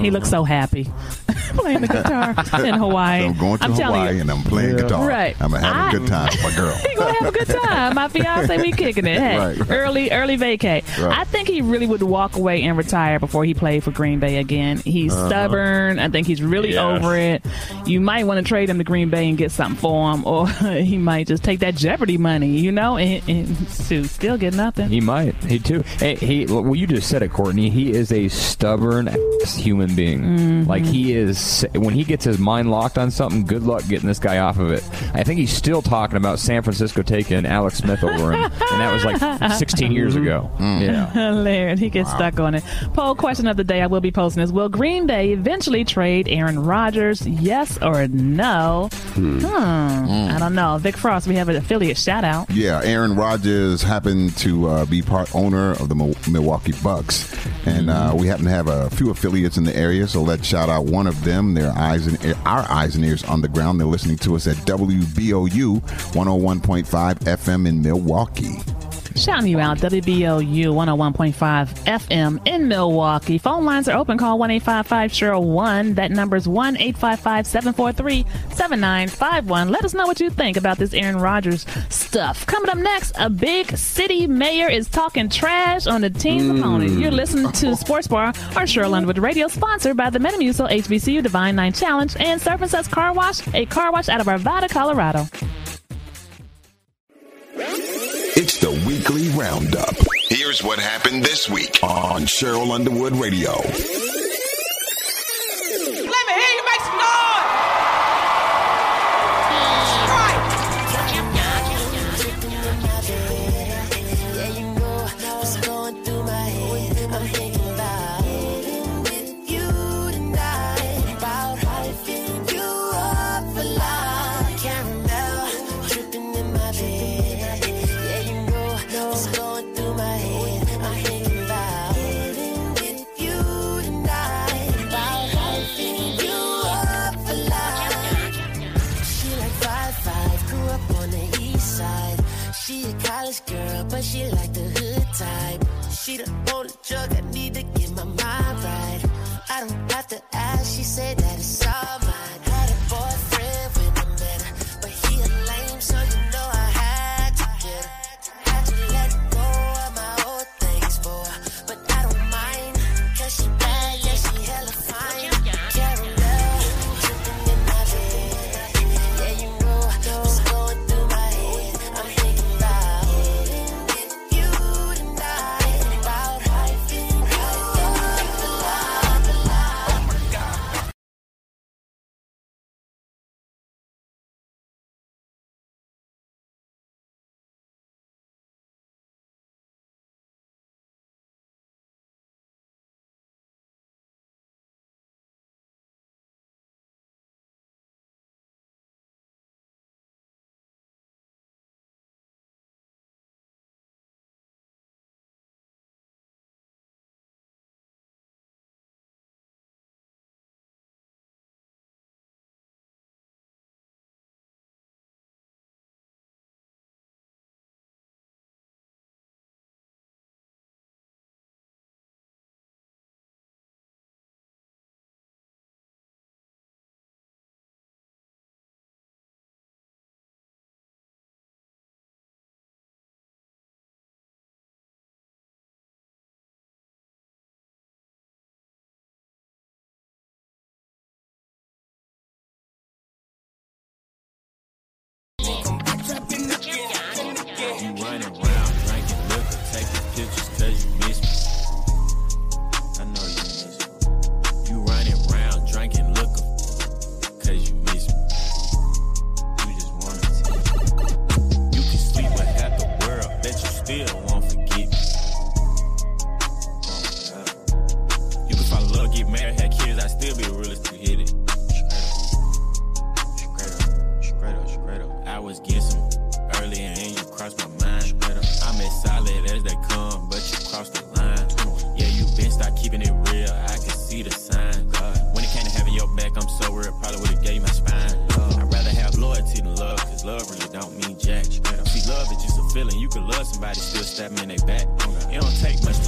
He looks so happy playing the guitar in Hawaii. I'm going to I'm Hawaii you. and I'm playing guitar. Right. I'm having a good time with my girl. He gonna have a good time. My fiance, we kicking it. Hey, Right, right. early, early vacay. Right. I think he really would walk away and retire before he played for Green Bay again. He's Uh-huh. stubborn. I think he's really Yes. over it. You might want to trade him to Green Bay and get something for him, or he might just take that Jeopardy money, you know, and, and to still get nothing. He might. He too. Hey, he. Well, you just said it, Courtney. He is a stubborn ass human being. Mhm. Like he is. When he gets his mind locked on something, good luck getting this guy off of it. I think he's still talking about San Francisco taking Alex Smith over him, and that was like 16 years ago. Yeah. Hilarious. He gets stuck on it. Poll question of the day I will be posting is Will Green Bay eventually trade Aaron Rodgers? Yes or no? Hmm. I don't know. Vic Frost, we have an affiliate shout out. Yeah, Aaron Rodgers happened to uh, be part owner of the Milwaukee Bucks, and uh, we happen to have a few affiliates in the area. So let's shout out one of them. Their eyes and our eyes and ears on the ground. They're listening to us at WBOU 101.5 FM in Milwaukee. Shouting you out, WBOU 101.5 FM in Milwaukee. Phone lines are open. Call 1 855 1. That number is 1 855 743 7951. Let us know what you think about this Aaron Rodgers stuff. Coming up next, a big city mayor is talking trash on the team's mm. opponent. You're listening to Sports Bar on Cheryl Underwood Radio, sponsored by the Metamucil HBCU Divine Nine Challenge and Surf and Suds Car Wash, a car wash out of Arvada, Colorado. Weekly roundup. Here's what happened this week on Cheryl Underwood Radio. She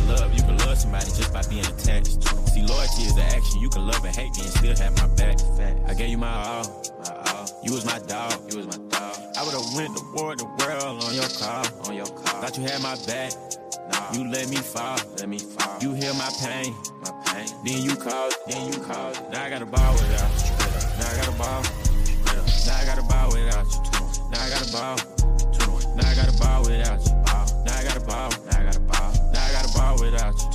love. You can love somebody just by being attached. See, loyalty is an action. You can love and hate me and still have my back. I gave you my all. My all. You was my dog. You was my dog. I would've went to war the world on your call. On your call. Thought you had my back. Nah. You let me fall. Let me fall. You heal my pain. My pain. Then you call. Then you call. Now I got a ball without you. Now I got a ball. Now I got a ball without you. Now I got a ball. Now I got a ball without you. Now I got a ball. Now I got a ball. Without you.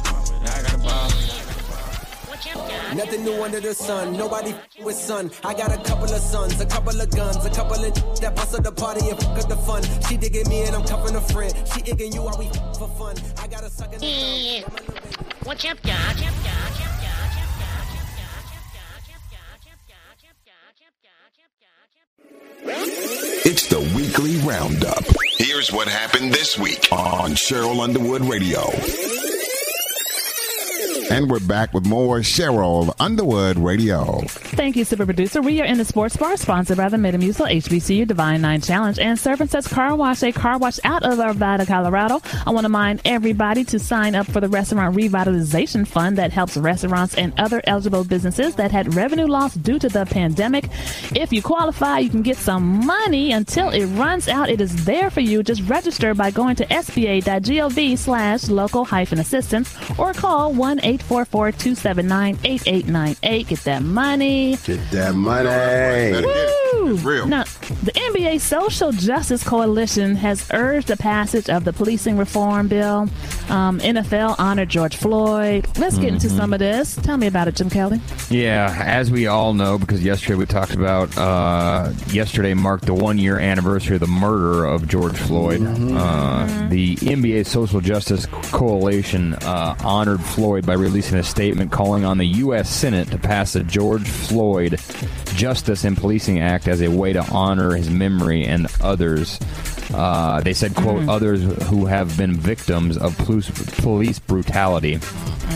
Now I got a ball. Nothing new under the sun. Nobody f- with sun. I got a couple of sons, a couple of guns, a couple of that bust up the party and fuck up the fun. She digging me and I'm cuffing a friend. She igging you while we f- for fun. I got a sucker. Yeah. What's up, Doc? It's the weekly roundup. Here's what happened this week on Cheryl Underwood Radio. And we're back with more Cheryl Underwood Radio. Thank you, super producer. We are in the sports bar, sponsored by the Metamucil HBCU Divine Nine Challenge and Surf and Suds Car Wash, a car wash out of Arvada, Colorado. I want to remind everybody to sign up for the Restaurant Revitalization Fund that helps restaurants and other eligible businesses that had revenue loss due to the pandemic. If you qualify, you can get some money until it runs out. It is there for you. Just register by going to sba.gov slash local hyphen assistance or call 1 844 279 8898. Get that money. Get that money. Woo! Now, the NBA Social Justice Coalition has urged the passage of the policing reform bill. Um, NFL honored George Floyd. Let's get into Mhm. some of this. Tell me about it, Jim Kelly. Yeah, as we all know, because yesterday we talked about, uh, yesterday marked the one year anniversary of the murder of George Floyd. Uh, the NBA Social Justice Coalition uh, honored Floyd by releasing a statement calling on the U.S. Senate to pass the George Floyd Justice and Policing Act as a way to honor his memory and others. Uh, they said, quote, others who have been victims of police, police brutality.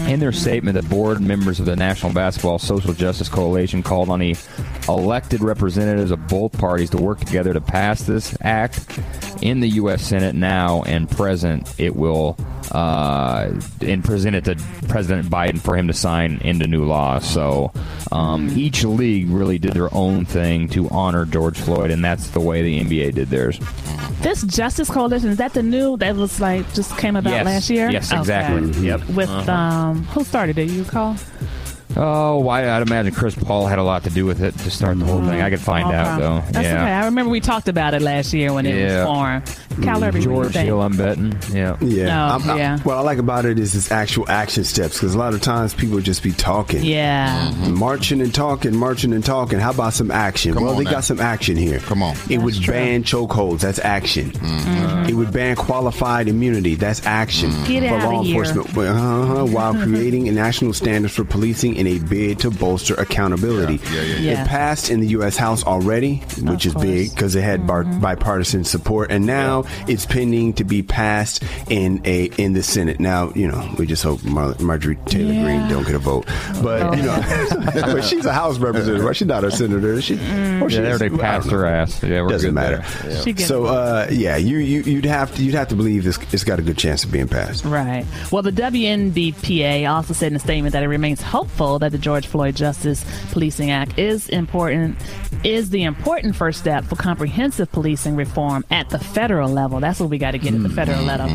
In their statement, the board members of the National Basketball Social Justice Coalition called on the elected representatives of both parties to work together to pass this act in the U.S. Senate now and present. It will uh, and present it to President Biden for him to sign into new law. So um, each league really did their own thing to honor George Floyd, and that's the way the NBA did theirs. This Justice Coalition, is that the new that was like just came about Yes. last year? Yes, exactly. Okay. Yep. With, Uh-huh. um, who started it? You recall? Oh, why? I'd imagine Chris Paul had a lot to do with it to start the whole thing. I could find Okay. out though. That's yeah. okay. I remember we talked about it last year when it Yeah. was formed. Kyle Irby, what do you George think? Hill, I'm betting. Yeah. Yeah. No, I'm- I- yeah. what I like about it is its actual action steps because a lot of times people just be talking. Yeah. Marching and talking, marching and talking. How about some action? Come well, they now. got some action here. Come on. It would ban chokeholds. That's action. Mm-hmm. It would ban qualified immunity. That's action. Get for outta law here. enforcement uh-huh, while creating national standards for policing in a bid to bolster accountability. Yeah, yeah, yeah. Yeah. It passed in the U.S. House already, which is big because it had bar- Mm-hmm. bipartisan support, and now it's pending to be passed in a in the Senate. Now, you know, we just hope Mar- Marjorie Taylor Yeah. Greene don't get a vote, but you know, but she's a House representative, right? She's not a senator. is She, or she Yeah, they is? already passed don't know. her ass. Yeah, we're Doesn't good matter. Yeah. So, uh, yeah, you, you you'd have to you'd have to believe this. It's got a good chance of being passed. Right. Well, the WNBPA also said in a statement that it remains hopeful that the George Floyd Justice Policing Act is important, is the important first step for comprehensive policing reform at the federal level. That's what we got to get at the federal level.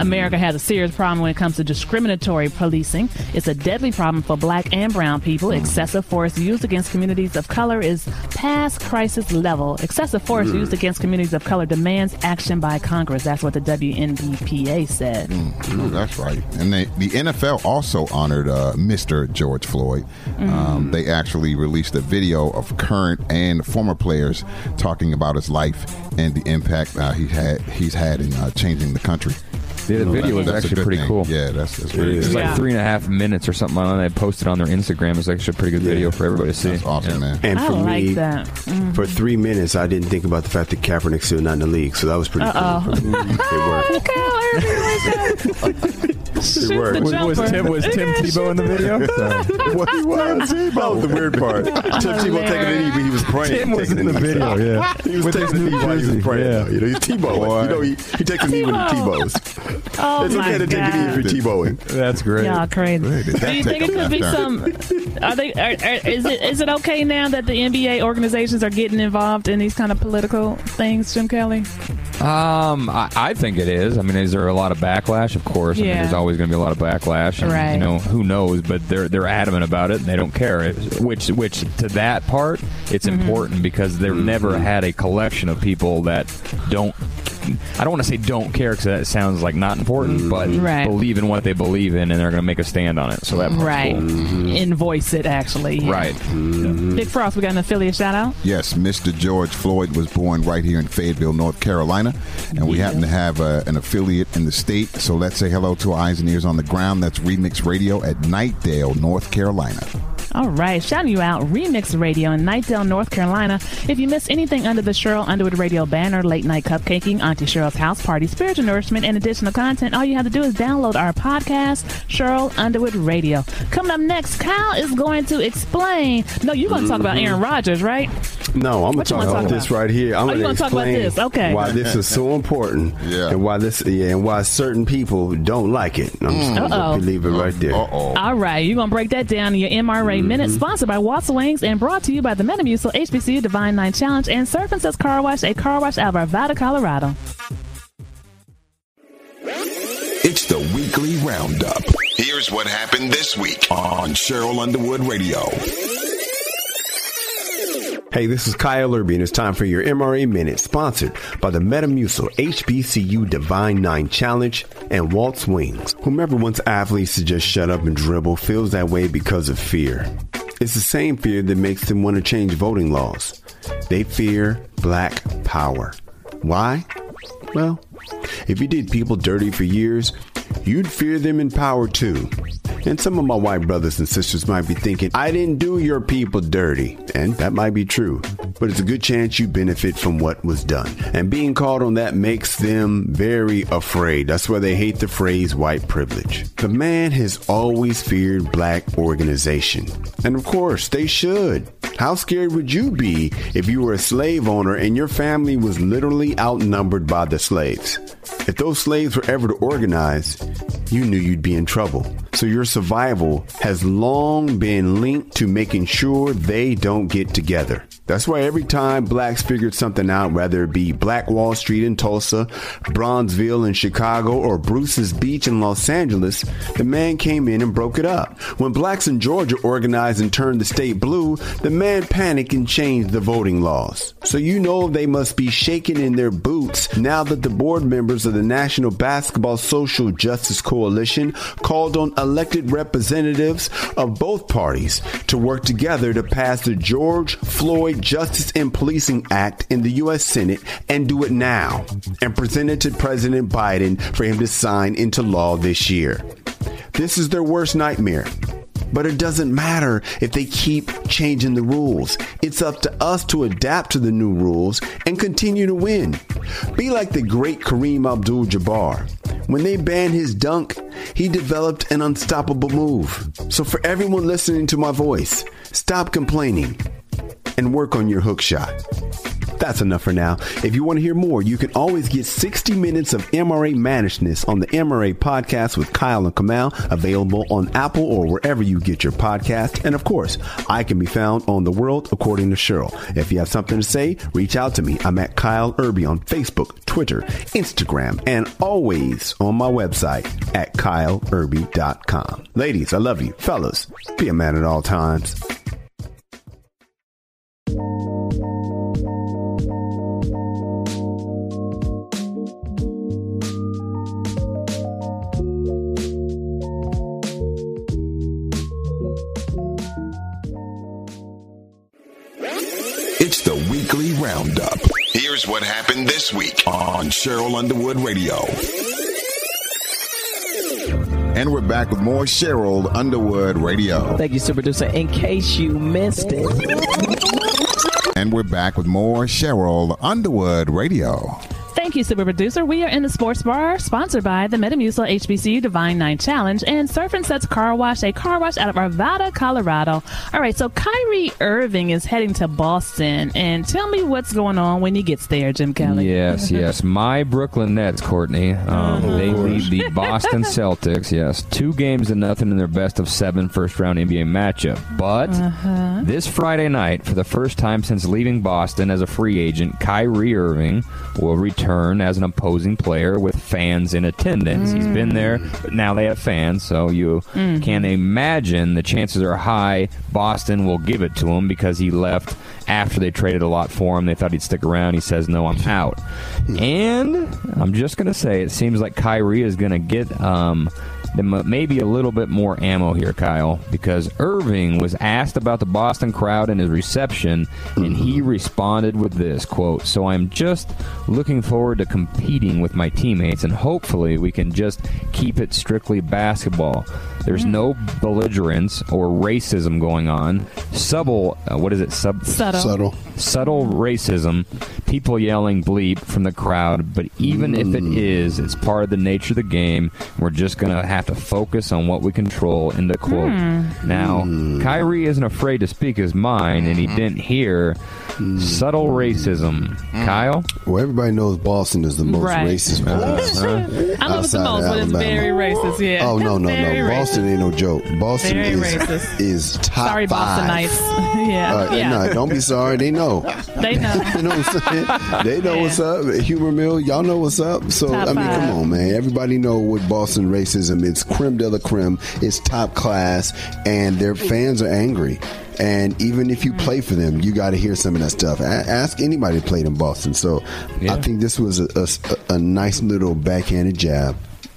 America has a serious problem when it comes to discriminatory policing. It's a deadly problem for black and brown people. Excessive force used against communities of color is past crisis level. Excessive force used against communities of color demands action by Congress. That's what the WNBPA said. Oh, that's right. And they, the NFL also honored uh, Mr. George Floyd. Mm. Um, they actually released a video of current and former players talking about his life and the impact uh, he had he's had in uh, changing the country. Yeah, the video was that's actually pretty thing. cool. Yeah, that's, that's very It's good. like three and a half minutes or something on it. They posted on their Instagram. It's actually a pretty good video for everybody to see. That's awesome, man. And I for like me, that. Mhm. for three minutes, I didn't think about the fact that Kaepernick's still not in the league, so that was pretty Uh-oh. cool. For me. It worked. Shoots the Was, was. Tim was Tim Tebow in the video? what he was? That was the weird part. Tim Tebow taking the knee, but he was praying. Tim was in the video, yeah. he was With taking his the knee new while he was praying. yeah. You know, he's Tebow. You know, he, he takes a knee when he Tebow. Tebows. Oh it's my okay to take a knee if you're Tebowing. That's great. Y'all crazy. Wait, Do you think it could be some? Are they? Are, are, is it? Is it okay now that the NBA organizations are getting involved in these kind of political things, Jim Kelly? Um, I, I think it is. I mean, is there a lot of backlash? Of course. I mean, Yeah. there's always going to be a lot of backlash. And, Right. You know, who knows? But they're they're adamant about it, and they don't care. It- Which which to that part, it's Mm-hmm. important because they've never had a collection of people that don't. I don't want to say don't care because that sounds like not important, mm-hmm. but Right. believe in what they believe in, and they're going to make a stand on it. So that Right. cool. Invoice it actually. yeah. Right. Mm-hmm. Vic Frost, we got an affiliate shout out. Yes, Mr. George Floyd was born right here in Fayetteville, North Carolina, and we happen to have uh, an affiliate in the state. So let's say hello to our eyes and ears on the ground. That's Remix Radio at Knightdale, North Carolina. All right, shouting you out, Remix Radio in Knightdale, North Carolina. If you missed anything under the Cheryl Underwood Radio banner, late night cupcaking, Auntie Cheryl's house party, spiritual nourishment, and additional content, all you have to do is download our podcast, Cheryl Underwood Radio. Coming up next, Kyle is going to explain. No, you're going to talk about Aaron mm-hmm. Rodgers, right? No, I'm going to talk about talk this about? right here. I'm Oh, you going wanna talk about this? Okay. why this is so important Yeah. and why this yeah, and why certain people don't like it. I'm just mm. going Uh-oh. to leave it right there. Uh-oh. All right, you're going to break that down in your MRA Minute, mm-hmm. sponsored by Watts Wings and brought to you by the Metamucil HBCU Divine Nine Challenge and Surf and Suds Car Wash, a car wash out of Arvada, Colorado. It's the weekly roundup. Here's what happened this week on Cheryl Underwood Radio. Hey, this is Kyle Irby, and it's time for your MRA Minute, sponsored by the Metamucil HBCU Divine Nine Challenge and Waltz Wings. Whomever wants athletes to just shut up and dribble feels that way because of fear. It's the same fear that makes them want to change voting laws. They fear black power. Why? Well, if you did people dirty for years, you'd fear them in power too. And some of my white brothers and sisters might be thinking, I didn't do your people dirty. And that might be true. But it's a good chance you benefit from what was done. And being called on that makes them very afraid. That's why they hate the phrase white privilege. The man has always feared black organization. And of course, they should. How scared would you be if you were a slave owner and your family was literally outnumbered by the slaves? If those slaves were ever to organize, you knew you'd be in trouble. So your survival has long been linked to making sure they don't get together. That's why every time blacks figured something out, whether it be Black Wall Street in Tulsa, Bronzeville in Chicago, or Bruce's Beach in Los Angeles, the man came in and broke it up. When blacks in Georgia organized and turned the state blue, the man panicked and changed the voting laws. So you know they must be shaking in their boots now that the board members of the National Basketball Social Justice Coalition called on elected representatives of both parties to work together to pass the George Floyd Justice and Policing Act in the U.S. Senate and do it now and present it to President Biden for him to sign into law this year. This is their worst nightmare. But it doesn't matter if they keep changing the rules. It's up to us to adapt to the new rules and continue to win. Be like the great Kareem Abdul Jabbar. When they banned his dunk, he developed an unstoppable move. So, for everyone listening to my voice, stop complaining and work on your hook shot. That's enough for now. If you want to hear more, you can always get 60 minutes of MRA mannishness on the MRA podcast with Kyle and Kamal, available on Apple or wherever you get your podcast. And of course, I can be found on The World According to Cheryl. If you have something to say, reach out to me. I'm at Kyle Irby on Facebook, Twitter, Instagram, and always on my website at kyleirby.com. Ladies, I love you. Fellas, be a man at all times. Weekly roundup. Here's what happened this week on Cheryl Underwood Radio. And we're back with more Cheryl Underwood Radio. Thank you, super producer. In case you missed it. And we're back with more Cheryl Underwood Radio. Thank you, super producer. We are in the sports bar, sponsored by the Metamucil HBCU Divine Nine Challenge and Surf and Suds Car Wash, a car wash out of Arvada, Colorado. All right, so Kyrie Irving is heading to Boston, and tell me what's going on when he gets there, Jim Kelly. Yes, yes. My Brooklyn Nets, Courtney. Um, they lead the Boston Celtics, yes. Two games to nothing in their best of seven first round NBA matchup. But Uh-huh. this Friday night, for the first time since leaving Boston as a free agent, Kyrie Irving will return as an opposing player with fans in attendance. He's been there, but now they have fans, so you Mhm. can imagine the chances are high Boston will give it to him because he left after they traded a lot for him. They thought he'd stick around. He says, No, I'm out. And I'm just going to say, it seems like Kyrie is going to get. Um, them maybe a little bit more ammo here, Kyle, because Irving was asked about the Boston crowd and his reception, and he mm-hmm. responded with this quote: "So I'm just looking forward to competing with my teammates, and hopefully we can just keep it strictly basketball. There's no belligerence or racism going on. Subtle, uh, what is it? Sub Subtle. Subtle. subtle racism, people yelling bleep from the crowd, but even if it is, it's part of the nature of the game. We're just going to have to focus on what we control. End of quote. Hmm. Now, Kyrie isn't afraid to speak his mind, and he didn't hear subtle racism. Kyle? Well, everybody knows Boston is the most Right. racist place. I don't know it's the most, but it's Alabama. very racist. Yeah. Oh no no Very no! racist. Boston ain't no joke. Boston Very is racist. is top Sorry, five. Bostonites. yeah. Uh, yeah. no, don't be sorry. They know. They know. you know what I'm saying? They know what's up. Humor mill, y'all know what's up. So Top I mean, five. come on, man. Everybody know what Boston racism. It's creme de la creme. It's top class, and their fans are angry. And even if you mm-hmm. play for them, you got to hear some of that stuff. A- ask anybody that played in Boston. So I think this was a, a, a nice little backhanded jab.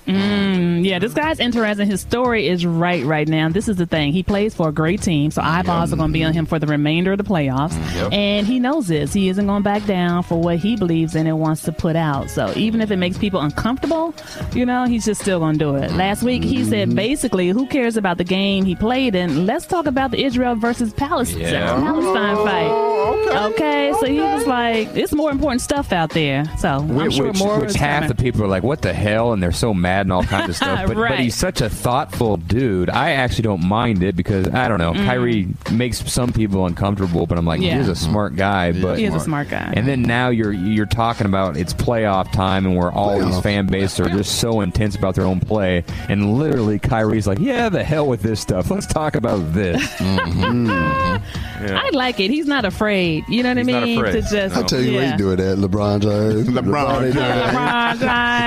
Mm, yeah, this guy's interesting. His story is right right now. This is the thing. He plays for a great team, so eyeballs are going to be on him for the remainder of the playoffs. Mm, yep. And he knows this. He isn't going to back down for what he believes in and wants to put out. So even if it makes people uncomfortable, you know, he's just still going to do it. Mm-hmm. Last week, he said mm-hmm. basically, who cares about the game he played in? Let's talk about the Israel versus Palestine, Yeah. Palestine fight. Oh, okay. so he was like, it's more important stuff out there. So I'm Which, sure more which is half coming. the people are like, "What the hell?" and they're so mad and all kinds of stuff. But, Right. but he's such a thoughtful dude. I actually don't mind it because I don't know. Mm. Kyrie makes some people uncomfortable, but I'm like, Yeah. he's a smart guy. But He is a smart guy. And then now you're you're talking about it's playoff time, and where all these fan bases are just so intense about their own play, and literally Kyrie's like, "Yeah, the hell with this stuff. Let's talk about this." Yeah. I like it. He's not afraid. You know what He's I not mean? afraid. To just, I'll tell you yeah. what he do it at LeBron James. LeBron, ain't doing. LeBron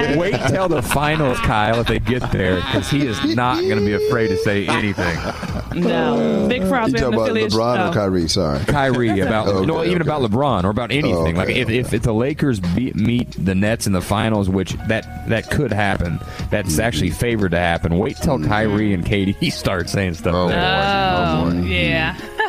James. Wait till the finals, Kyle, if they get there, because he is not going to be afraid to say anything. No. Vic Frost. You talking about LeBron or Kyrie? Sorry, Kyrie about Okay, no, even about LeBron or about anything. Okay, like if, if, if the Lakers beat, meet the Nets in the finals, which that that could happen, that's mm-hmm. actually favored to happen. Wait till mm-hmm. Kyrie and KD start saying stuff. Oh, like that. Oh, oh yeah. Mm-hmm.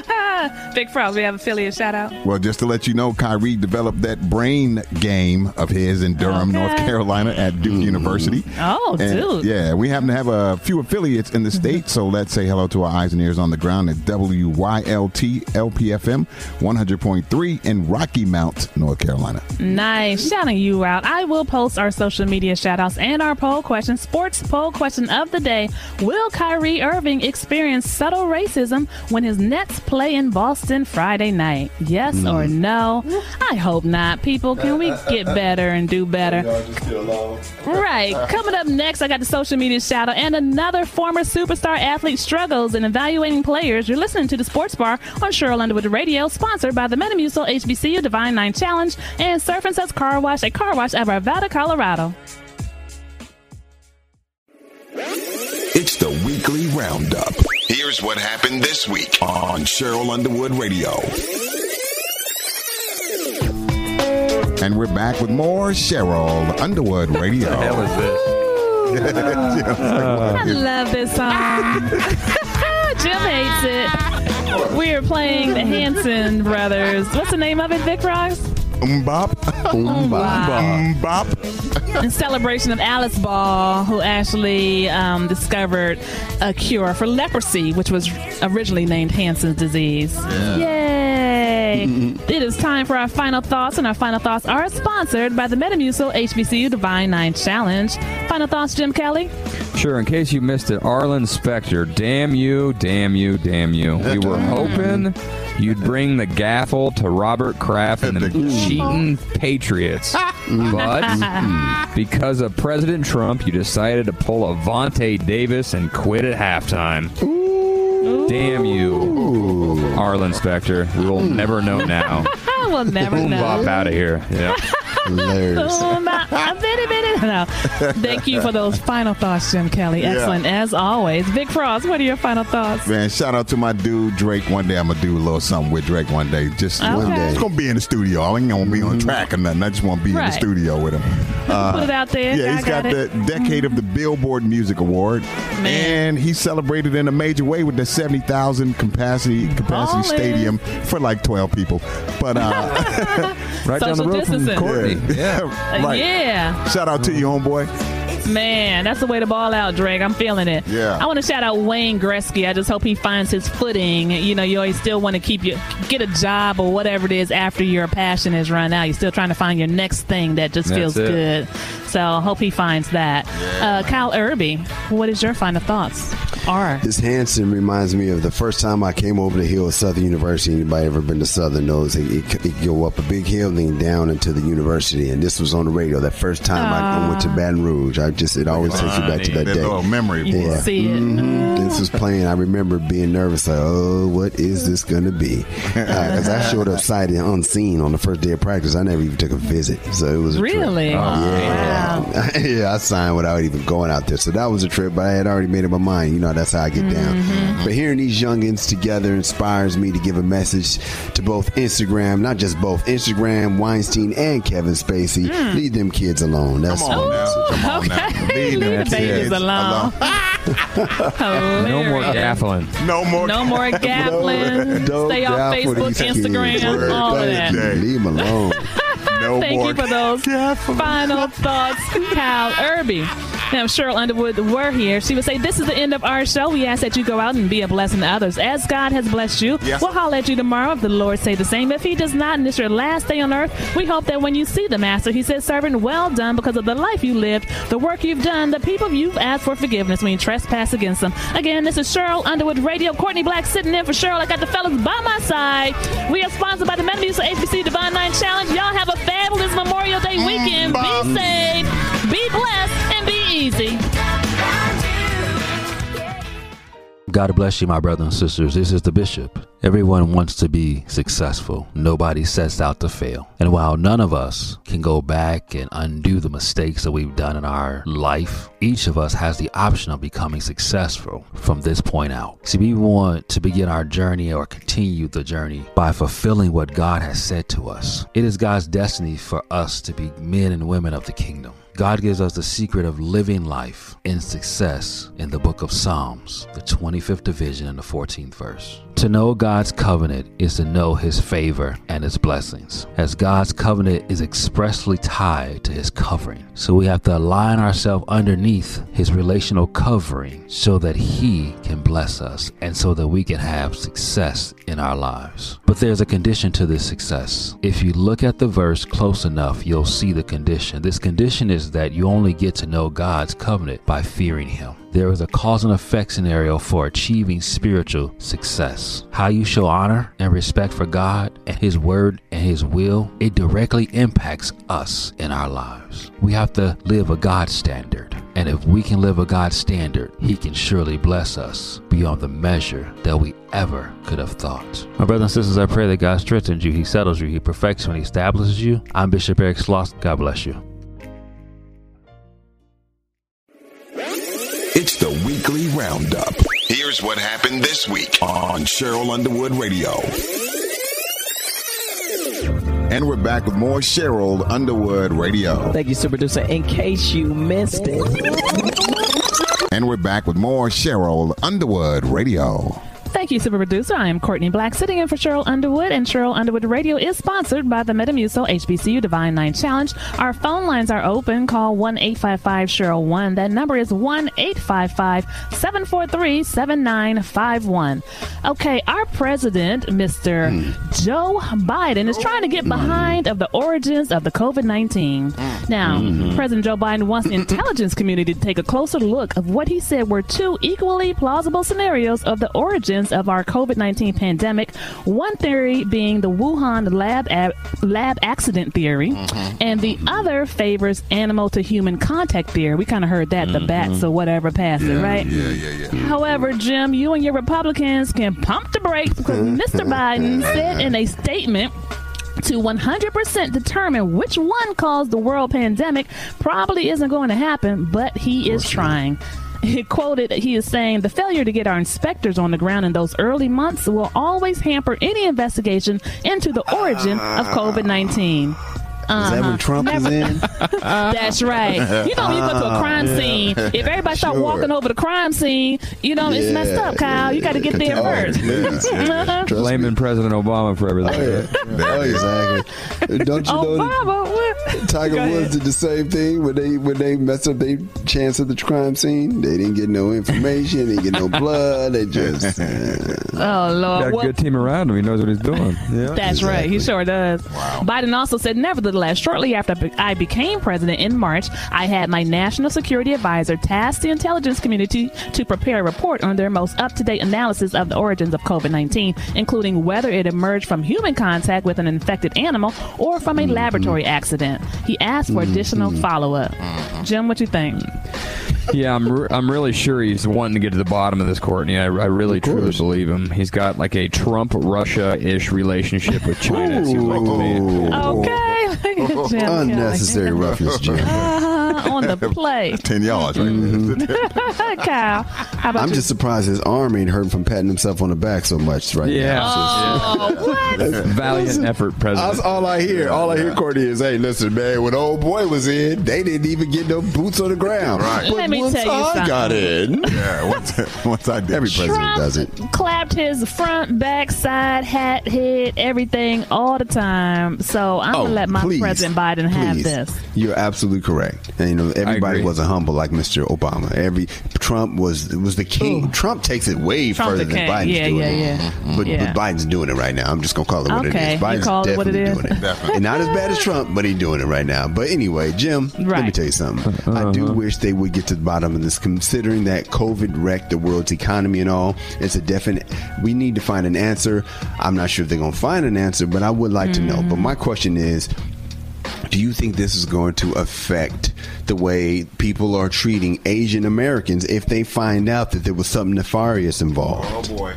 Vic Frost, we have affiliate shout out. Well, just to let you know, Kyrie developed that brain game of his in Durham, Okay. North Carolina at Duke mm-hmm. University. Oh, And, dude. Yeah, we happen to have a few affiliates in the mm-hmm. state, so let's say hello to our eyes and ears on the ground at WYLT LPFM 100.3 in Rocky Mount, North Carolina. Nice. Shouting you out. I will post our social media shout outs and our poll question, sports poll question of the day. Will Kyrie Irving experience subtle racism when his Nets play in Boston Friday night? Yes or no? I hope not. People, can we get better and do better? Right. Coming up next, I got the social media shout out and another former superstar athlete struggles in evaluating players. You're listening to the Sports Bar on Cheryl Underwood Radio, sponsored by the Metamucil HBCU Divine Nine Challenge and Surf and Suds Car Wash, at car wash of Arvada, Colorado. It's the weekly roundup. Here's what happened this week on Cheryl Underwood Radio. And we're back with more Cheryl Underwood Radio. What the hell is this? I love this song. Jim hates it. We are playing the Hanson Brothers. What's the name of it, Vic In celebration of Alice Ball, who actually um, discovered a cure for leprosy, which was originally named Hansen's disease. Yay! say it is time for our final thoughts, and our final thoughts are sponsored by the Metamucil HBCU Divine Nine Challenge. Final thoughts, Jim Kelly? Sure, in case you missed it, Arlen Specter, damn you, damn you, damn you. We were hoping you'd bring the gaffle to Robert Kraft and the mm. cheating Patriots. But mm-hmm. because of President Trump, you decided to pull a Vontae Davis and quit at halftime. Damn you, Arlen Specter. We will mm. never know now. I will never Boom know. bop oh, out of here. Yeah. Oh, my- a bitty, bitty. No. Thank you for those final thoughts, Jim Kelly. Yeah. Excellent as always. Vic Frost, what are your final thoughts? Man, shout out to my dude Drake. One day I'm gonna do a little something with Drake. One day, just Okay. one day. It's gonna be in the studio. I ain't gonna be on mm-hmm. track or nothing. I just want to be in the studio with him. Uh, Put it out there. Yeah, I he's got, got the. Decade of the Billboard Music Award, and he celebrated in a major way with the seventy thousand capacity capacity Ballin'. stadium for like twelve people. But uh, right down the Social road from distancing. Courtney. Yeah, Uh, right. yeah. Shout out to you, homeboy. Man, that's the way to ball out, Drake. I'm feeling it. Yeah. I want to shout out Wayne Gretzky. I just hope he finds his footing. You know, you always still want to keep your get a job or whatever it is after your passion is run out. You're still trying to find your next thing that just That's feels it. good. So I hope he finds that. Uh, Kyle Irby, what is your final thoughts? R. This Hanson reminds me of the first time I came over the hill at Southern University. Anybody ever been to Southern knows it, it, it go up a big hill, and then down into the university. And this was on the radio. That first time I, I went to Baton Rouge, I just it always takes you back to that That day. little memory. You can see it. Mhm. This was playing. I remember being nervous. Like, oh, what is this going to be? Because I showed up sight and unseen on the first day of practice. I never even took a visit, so it was a trip. Really? Yeah, yeah. I signed without even going out there, so that was a trip. But I had already made up my mind. You know, that's how I get down. Mm-hmm. But hearing these youngins together inspires me to give a message to both Instagram, not just both Instagram, Weinstein, and Kevin Spacey. Hmm. Leave them kids alone. That's Come on now. Come on now. Leave the them babies kids alone. No more Hilarious. gaffling. No more. No more gaffling. Don't Stay off Facebook, these kids. Instagram, all of that. Leave them alone. No Thank more. you for those final thoughts, Kyle Irby. Now, Cheryl Underwood were here. She would say, This is the end of our show. We ask that you go out and be a blessing to others as God has blessed you. Yes. We'll holler at you tomorrow if the Lord say the same. If He does not, and it's your last day on earth, we hope that when you see the Master, He says, Servant, well done because of the life you lived, the work you've done, the people you've asked for forgiveness when you trespass against them. Again, this is Cheryl Underwood Radio. Courtney Black sitting in for Cheryl. I got the fellas by my side. We are sponsored by the Metamucil HBCU Divine Nine Challenge. Y'all have a fabulous Memorial Day mm, weekend. Be safe, be blessed, and be easy. God bless you, my brothers and sisters. This is the bishop. Everyone wants to be successful. Nobody sets out to fail. And while none of us can go back and undo the mistakes that we've done in our life, each of us has the option of becoming successful from this point out. See, we want to begin our journey or continue the journey by fulfilling what God has said to us. It is God's destiny for us to be men and women of the kingdom. God gives us the secret of living life in success in the book of Psalms, the 25th division and the 14th verse. To know God's covenant is to know his favor and his blessings, as God's covenant is expressly tied to his covering. So we have to align ourselves underneath his relational covering so that he can bless us and so that we can have success in our lives. But there's a condition to this success. If you look at the verse close enough, you'll see the condition. This condition is that you only get to know God's covenant by fearing him. There is a cause and effect scenario for achieving spiritual success. How you show honor and respect for God and His Word and His will, it directly impacts us in our lives. We have to live a God standard. And if we can live a God standard, He can surely bless us beyond the measure that we ever could have thought. My brothers and sisters, I pray that God strengthens you, He settles you, He perfects you, and He establishes you. I'm Bishop Eric Sloss. God bless you. Roundup. Here's what happened this week on Cheryl Underwood Radio. And we're back with more Cheryl Underwood Radio. Thank you, super producer. In case you missed it. And we're back with more Cheryl Underwood Radio. Thank you, super producer. I am Courtney Black, sitting in for Cheryl Underwood, and Cheryl Underwood Radio is sponsored by the Metamucil HBCU Divine Nine Challenge. Our phone lines are open. Call one eight five five Cheryl One. That number is one eight five five seven four three seven nine five one. Okay, our president, Mr. Joe Biden, is trying to get behind of the origins of the COVID nineteen. Now, Mhm. President Joe Biden wants the intelligence community to take a closer look of what he said were two equally plausible scenarios of the origins of our COVID 19 pandemic. One theory being the Wuhan lab, a- lab accident theory, mm-hmm. and the other favors animal to human contact theory. We kind of heard that, the mm-hmm. bats or whatever passed it, right? Yeah, yeah, yeah. However, Jim, you and your Republicans can pump the brakes because Mr. Biden said in a statement to 100% determine which one caused the world pandemic probably isn't going to happen, but he is trying. He quoted, he is saying, the failure to get our inspectors on the ground in those early months will always hamper any investigation into the origin of ah. COVID 19. Is that when Trump is in? That's right. You know, when you go to a crime scene, if everybody start walking over the crime scene, you know, it's messed up, Kyle. you got to get there first. Uh-huh. Blaming President Obama for everything. Oh, exactly. Don't you know that Obama, what? Tiger Woods did the same thing when they when they messed up their chance at the crime scene? They didn't get no information, they didn't get no blood. They just uh, Oh, Lord. Got a Well- good team around him. He knows what he's doing. Yeah, That's right. He sure does. Biden also said, nevertheless, shortly after I became president in March, I had my national security advisor task the intelligence community to prepare a report on their most up to date analysis of the origins of COVID 19, including whether it emerged from human contact with an infected animal or from a laboratory accident. He asked for additional mm-hmm. follow up. Mm-hmm. Jim, what you think? Yeah, I'm, re- I'm really sure he's wanting to get to the bottom of this, Courtney. I, I really truly believe him. He's got like a Trump Russia ish relationship with China. it seems like to me. Okay. Unnecessary roughness, Jim. Ah. On the play. 10 yards right mm-hmm. Kyle, how about I'm you? just surprised his arm ain't hurt from patting himself on the back so much right Yeah. now. Oh, what? Valiant effort, President. That's all I hear. All I hear, Courtney, is, "Hey, listen, man. When old boy was in, they didn't even get no boots on the ground. Right. But Let me once tell you I got in, Yeah, once, once I did. every president Trump does it. clapped his front, back, side, hat, head, everything all the time. So I'm Oh, gonna let my please, President Biden have please. this. You're absolutely correct. And you know, everybody wasn't humble like Mr. Obama. Every Trump was was the king. Trump takes it way Trump further than king. Biden's Yeah, doing yeah, it. yeah. But, Yeah. but Biden's doing it right now. I'm just gonna call it what Okay, it is. you Biden's call it what it definitely is. doing it. Definitely. And not as bad as Trump, but he's doing it right now. But anyway, Jim, let me tell you something. I do uh-huh. wish they would get to the bottom of this, considering that COVID wrecked the world's economy and all. It's a definite. We need to find an answer. I'm not sure if they're gonna find an answer, but I would like to know. But mm-hmm. my question is. Do you think this is going to affect the way people are treating Asian Americans if they find out that there was something nefarious involved? Oh, boy.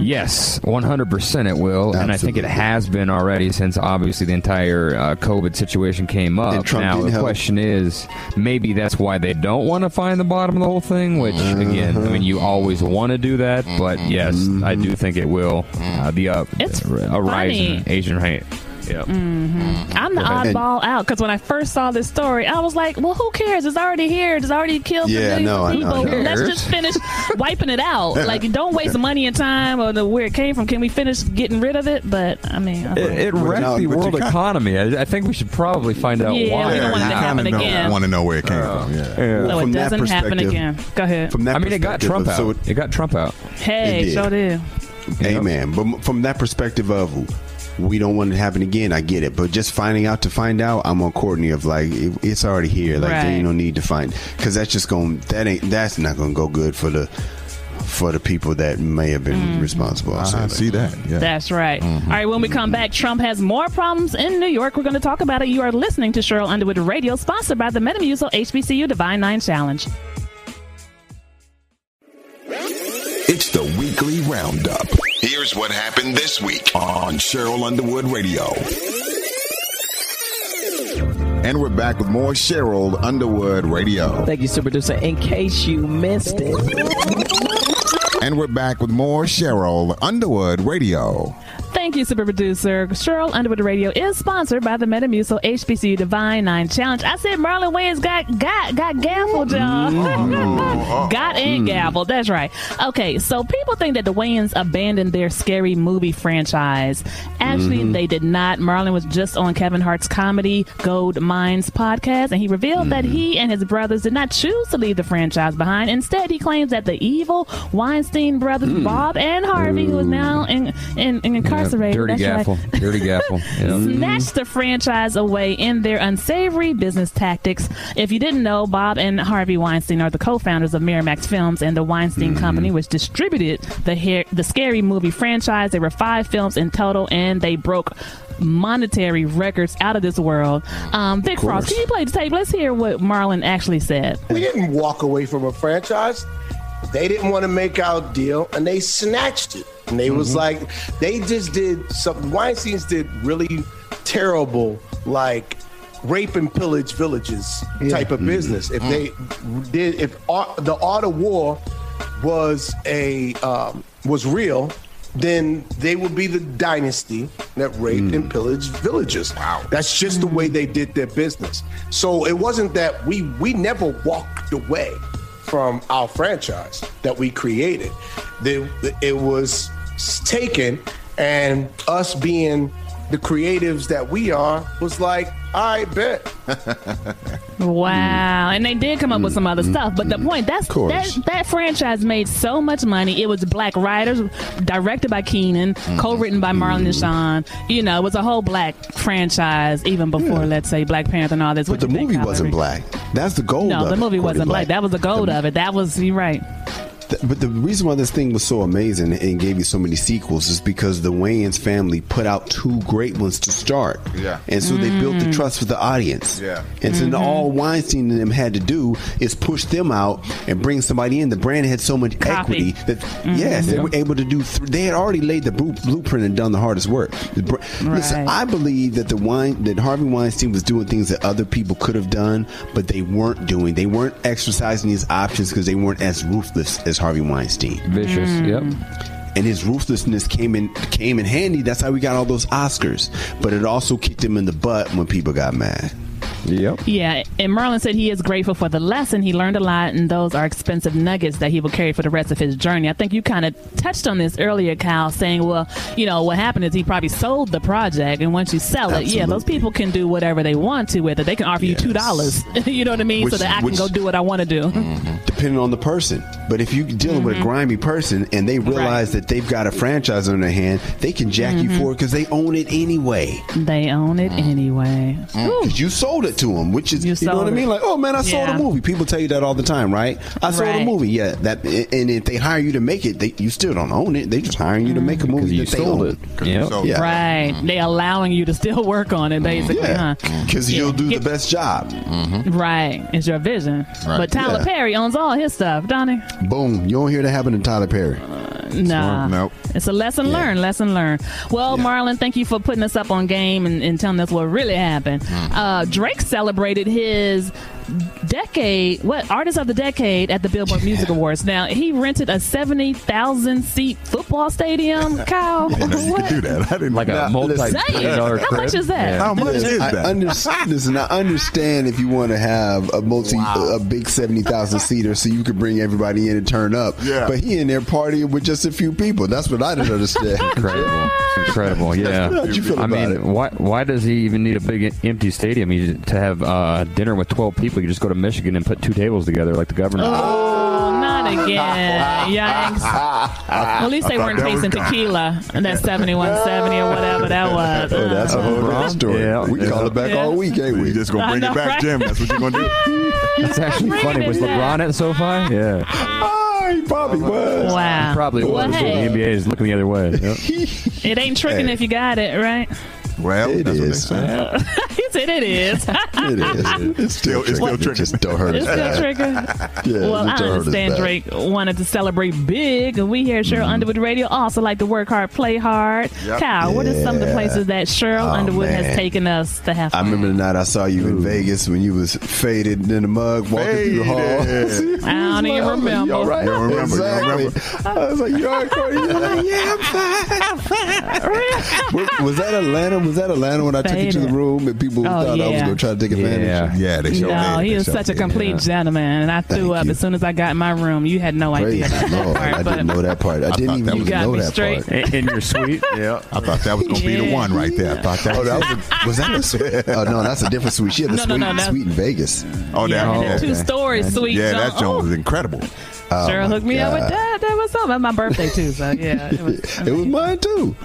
Yes, 100% it will. And I think it has been already since obviously the entire uh, COVID situation came up. Now, the help. question is maybe that's why they don't want to find the bottom of the whole thing, which, again, I mean, you always want to do that. But yes, I do think it will. Uh, the uh, It's a rise in. Asian hate. Yep. Mm-hmm. Mm-hmm. I'm the oddball out because when I first saw this story, I was like, "Well, who cares? It's already here. It's already killed Yeah, I millions know, of I know, people. I know. Let's just finish wiping it out. Like, don't waste money and time or the, where it came from. Can we finish getting rid of it? But I mean, I It, it wrecked now- the world economy. I, I think we should probably find out Yeah, why. we don't want it to now. happen again. want to know where it came uh, from. Yeah. Yeah. so it From that doesn't happen again. Go ahead. From that I mean, it got perspective Trump out. so it- it got Trump out. hey, it did. sure did. Amen. But from that perspective of we don't want it to happen again, I get it. But just finding out to find out, I'm on Courtney of like it, it's already here. Like Right. there ain't no need to find because that's just going that ain't that's not going to go good for the for the people that may have been Mm-hmm. responsible. I'll say I that. see that. Yeah. That's right. All right, when we come back, Trump has more problems in New York. We're going to talk about it. You are listening to Cheryl Underwood Radio, sponsored by the Metamucil HBCU Divine Nine Challenge. It's the weekly roundup. Here's what happened this week on Cheryl Underwood Radio. And we're back with more Cheryl Underwood Radio. Thank you, super producer. In case you missed it. And we're back with more Cheryl Underwood Radio. Thank you, super producer. Cheryl Underwood Radio is sponsored by the Metamucil HBCU Divine Nine Challenge. I said Marlon Wayans got got got gaffled, y'all. Mm-hmm. got and mm-hmm. gaffled. That's right. Okay, so people think that the Wayans abandoned their scary movie franchise. Actually, Mhm. they did not. Marlon was just on Kevin Hart's comedy Gold Minds podcast, and he revealed that he mm-hmm. and his brothers did not choose to leave the franchise behind. Instead, he claims that the evil Weinstein brothers, hmm. Bob and Harvey, who is now in, in, in incarcerated, Dirty that's right. Dirty gaffle. Yeah. snatched the franchise away in their unsavory business tactics. If you didn't know, Bob and Harvey Weinstein are the co-founders of Miramax Films and the Weinstein Company, which distributed the hair, the scary movie franchise. There were five films in total, and they broke monetary records out of this world. Um, Vic Frost, can you play the tape? Let's hear what Marlon actually said. We didn't walk away from a franchise. They didn't want to make our deal, and they snatched it. And they was mm-hmm. like, they just did some. Weinstein's did really terrible, like rape and pillage villages type of mm-hmm. business. If they mm. did, if art, the art of war was a um, was real, then they would be the dynasty that raped and mm. pillaged villages. Wow, that's just the way they did their business. So it wasn't that we we never walked away from our franchise that we created. It was taken, and us being the creatives that we are was like, I bet. Wow, and they did come up with some other stuff, but the point that's that that franchise made so much money. It was black writers, directed by Keenen, mm-hmm. co-written by Marlon and mm-hmm. Shawn. You know, it was a whole black franchise even before, let's say, Black Panther and all this. But the movie wasn't black. That's the gold. No, the movie wasn't to black. That was the gold of it. That was you're right. Th- But the reason why this thing was so amazing and gave you so many sequels is because the Wayans family put out two great ones to start. Yeah. And so they built the Mm. trust with the audience. Yeah. And so Mhm. all Weinstein and them had to do is push them out and bring somebody in. The brand had so much equity that, yes, they were able to do, th- they had already laid the blueprint and done the hardest work. The br- Listen, I believe that the wine, that Harvey Weinstein was doing things that other people could have done, but they weren't doing. They weren't exercising these options because they weren't as ruthless as Harvey Weinstein. Vicious. Mm. Yep. And his ruthlessness came in came in handy. That's how we got all those Oscars. But it also kicked him in the butt when people got mad. Yep. Yeah, and Marlon said he is grateful for the lesson. He learned a lot, and those are expensive nuggets that he will carry for the rest of his journey. I think you kind of touched on this earlier, Kyle, saying, well, you know, what happened is he probably sold the project, and once you sell it, yeah, those people can do whatever they want to with it. They can offer you $2. you know what I mean? so that I can go do what I want to do. Mm-hmm. Depending on the person. But if you're dealing with a mm-hmm. grimy person and they realize that they've got a franchise on their hand, they can jack you mm-hmm. for it because they own it anyway. They own it mm. anyway. Mm. Because you sold it to them, which is you, know sold what I mean. Like, oh man, I sold Yeah. a movie. People tell you that all the time, right? I saw a Right. movie. Yeah, that. And if they hire you to make it, they, you still don't own it. They just hiring you to make a mm. movie you that they sold own. it. 'Cause you Yep. sold it. Yeah. Right. Mm-hmm. They allowing you to still work on it, mm-hmm. basically, Yeah. huh? Mm-hmm. Because you'll do the best job. Right. It's your vision. Right. But Tyler Yeah. Perry owns all his stuff, don't? Boom. You don't hear that happen to Tyler Perry. Nah. Nope. It's a lesson learned, lesson learned. Well, Marlon, thank you for putting us up on game and, and telling us what really happened. Uh, Drake celebrated his decade, what artist of the decade at the Billboard Music Awards. Now he rented a seventy thousand seat football stadium. Kyle, You what? could do that. I didn't Like a multi-billion Say dollar. How much is that? Yeah. How much is that? I that? understand. Listen, I understand if you want to have a multi, a big seventy thousand seater, so you could bring everybody in and turn up. Yeah. But he in there partying with just a few people. That's what I didn't understand. Incredible. It's incredible. Yeah. How'd you feel I about mean, it? why why does he even need a big empty stadium? He, to have uh, dinner with 12 people, you just go to Michigan and put two tables together like the governor. Oh, not again. Yikes. At least they weren't that tasting tequila. And that 7170 or whatever that oh, was. Oh, that's a uh-huh. whole different story. Yeah. we Yeah. call it back all week, ain't we? You just gonna bring know, it back, right? Jim. That's what you're gonna do. It's actually funny. Was. LeBron at SoFi? Yeah. Oh, he probably was. Wow. Probably Well, was. hey. The NBA is looking the other way. Yep. It ain't tricking Hey. if you got it, right? Well, It that's is. Uh-huh. What they say. he it, it is. It is. It's still, It's still triggering. It Just don't hurt It's still bad. trigger. Yeah, well, I don't hurt us understand. Drake wanted to celebrate big, and we here at Cheryl Mm-hmm. Underwood Radio also like to work hard, play hard. Yep. Kyle, what are some of the places that Cheryl Oh, Underwood has taken us to have I remember the night I saw you in Vegas when you was faded in the mug walking through the halls. I don't even remember. You all right? You don't remember, you don't Exactly. I was like, you all right, Corey? You was like, yeah, I'm fine. was, was that Atlanta? Was that Atlanta when I took you to the room and people Oh, thought I was yeah. going to try to take advantage? Yeah. Yeah, they showed No, did. he was showed such a did. complete gentleman, and I threw up as soon as I got in my room. You had no Praise idea about the that Lord. part, I didn't know that part. I, didn't even that need was- to got know that straight. part. In, in your suite. Yeah. I thought that was going to be the one right there. I thought that Oh, that was, a, was that the suite? Oh, no, that's a different suite. She had the No, no, suite, no, that's- suite in Vegas. Oh, that, yeah, yeah, two stories, sweet. yeah, John. that joint oh. was incredible. Oh, Cheryl my hooked me up with that. That was something. My birthday too, so yeah. It was, It was mine too.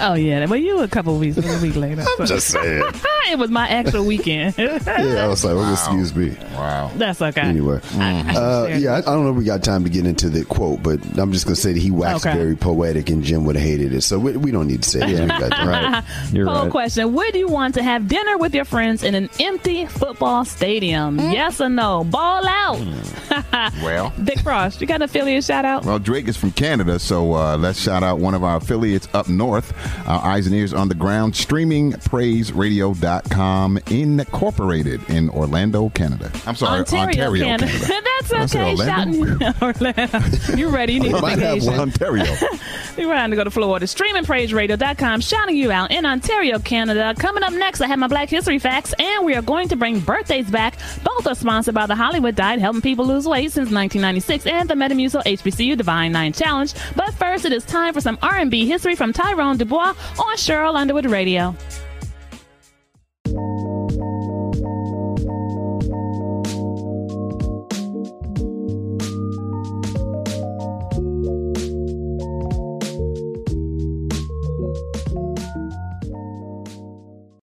oh yeah. Well, you a couple weeks, a week later. I'm just saying. it was my actual weekend. Yeah, I was like, well, excuse me. Wow. That's okay. Anyway, uh, yeah, I, I don't know if we got time to get into the quote, but I'm just gonna say that he waxed Okay. very poetic, and Jim would have hated it. So we, we don't need to say it. We. Right. You're Poll right. question: Would you want to have dinner with your friends in an empty football stadium? Yes or no? Ball out. Well. Vic Frost, you got an affiliate shout out? Well, Drake is from Canada, so uh, let's shout out one of our affiliates up north, our Eyes and Ears on the Ground, streaming praiseradio.com, incorporated in Orlando, Canada. I'm sorry, Ontario, Ontario, Canada. Canada. That's okay. Orlando? Shouting Orlando. You ready? You need might have Ontario. You're trying to go to Florida. Streamingpraiseradio.com, shouting you out in Ontario, Canada. Coming up next, I have my Black History Facts, and we are going to bring birthdays back. Both are sponsored by the Hollywood Diet, helping people lose weight since 1996, and the Metamucil HBCU Divine Challenge. But first, it is time for some R&B history from Tyrone Dubois on Cheryl Underwood Radio.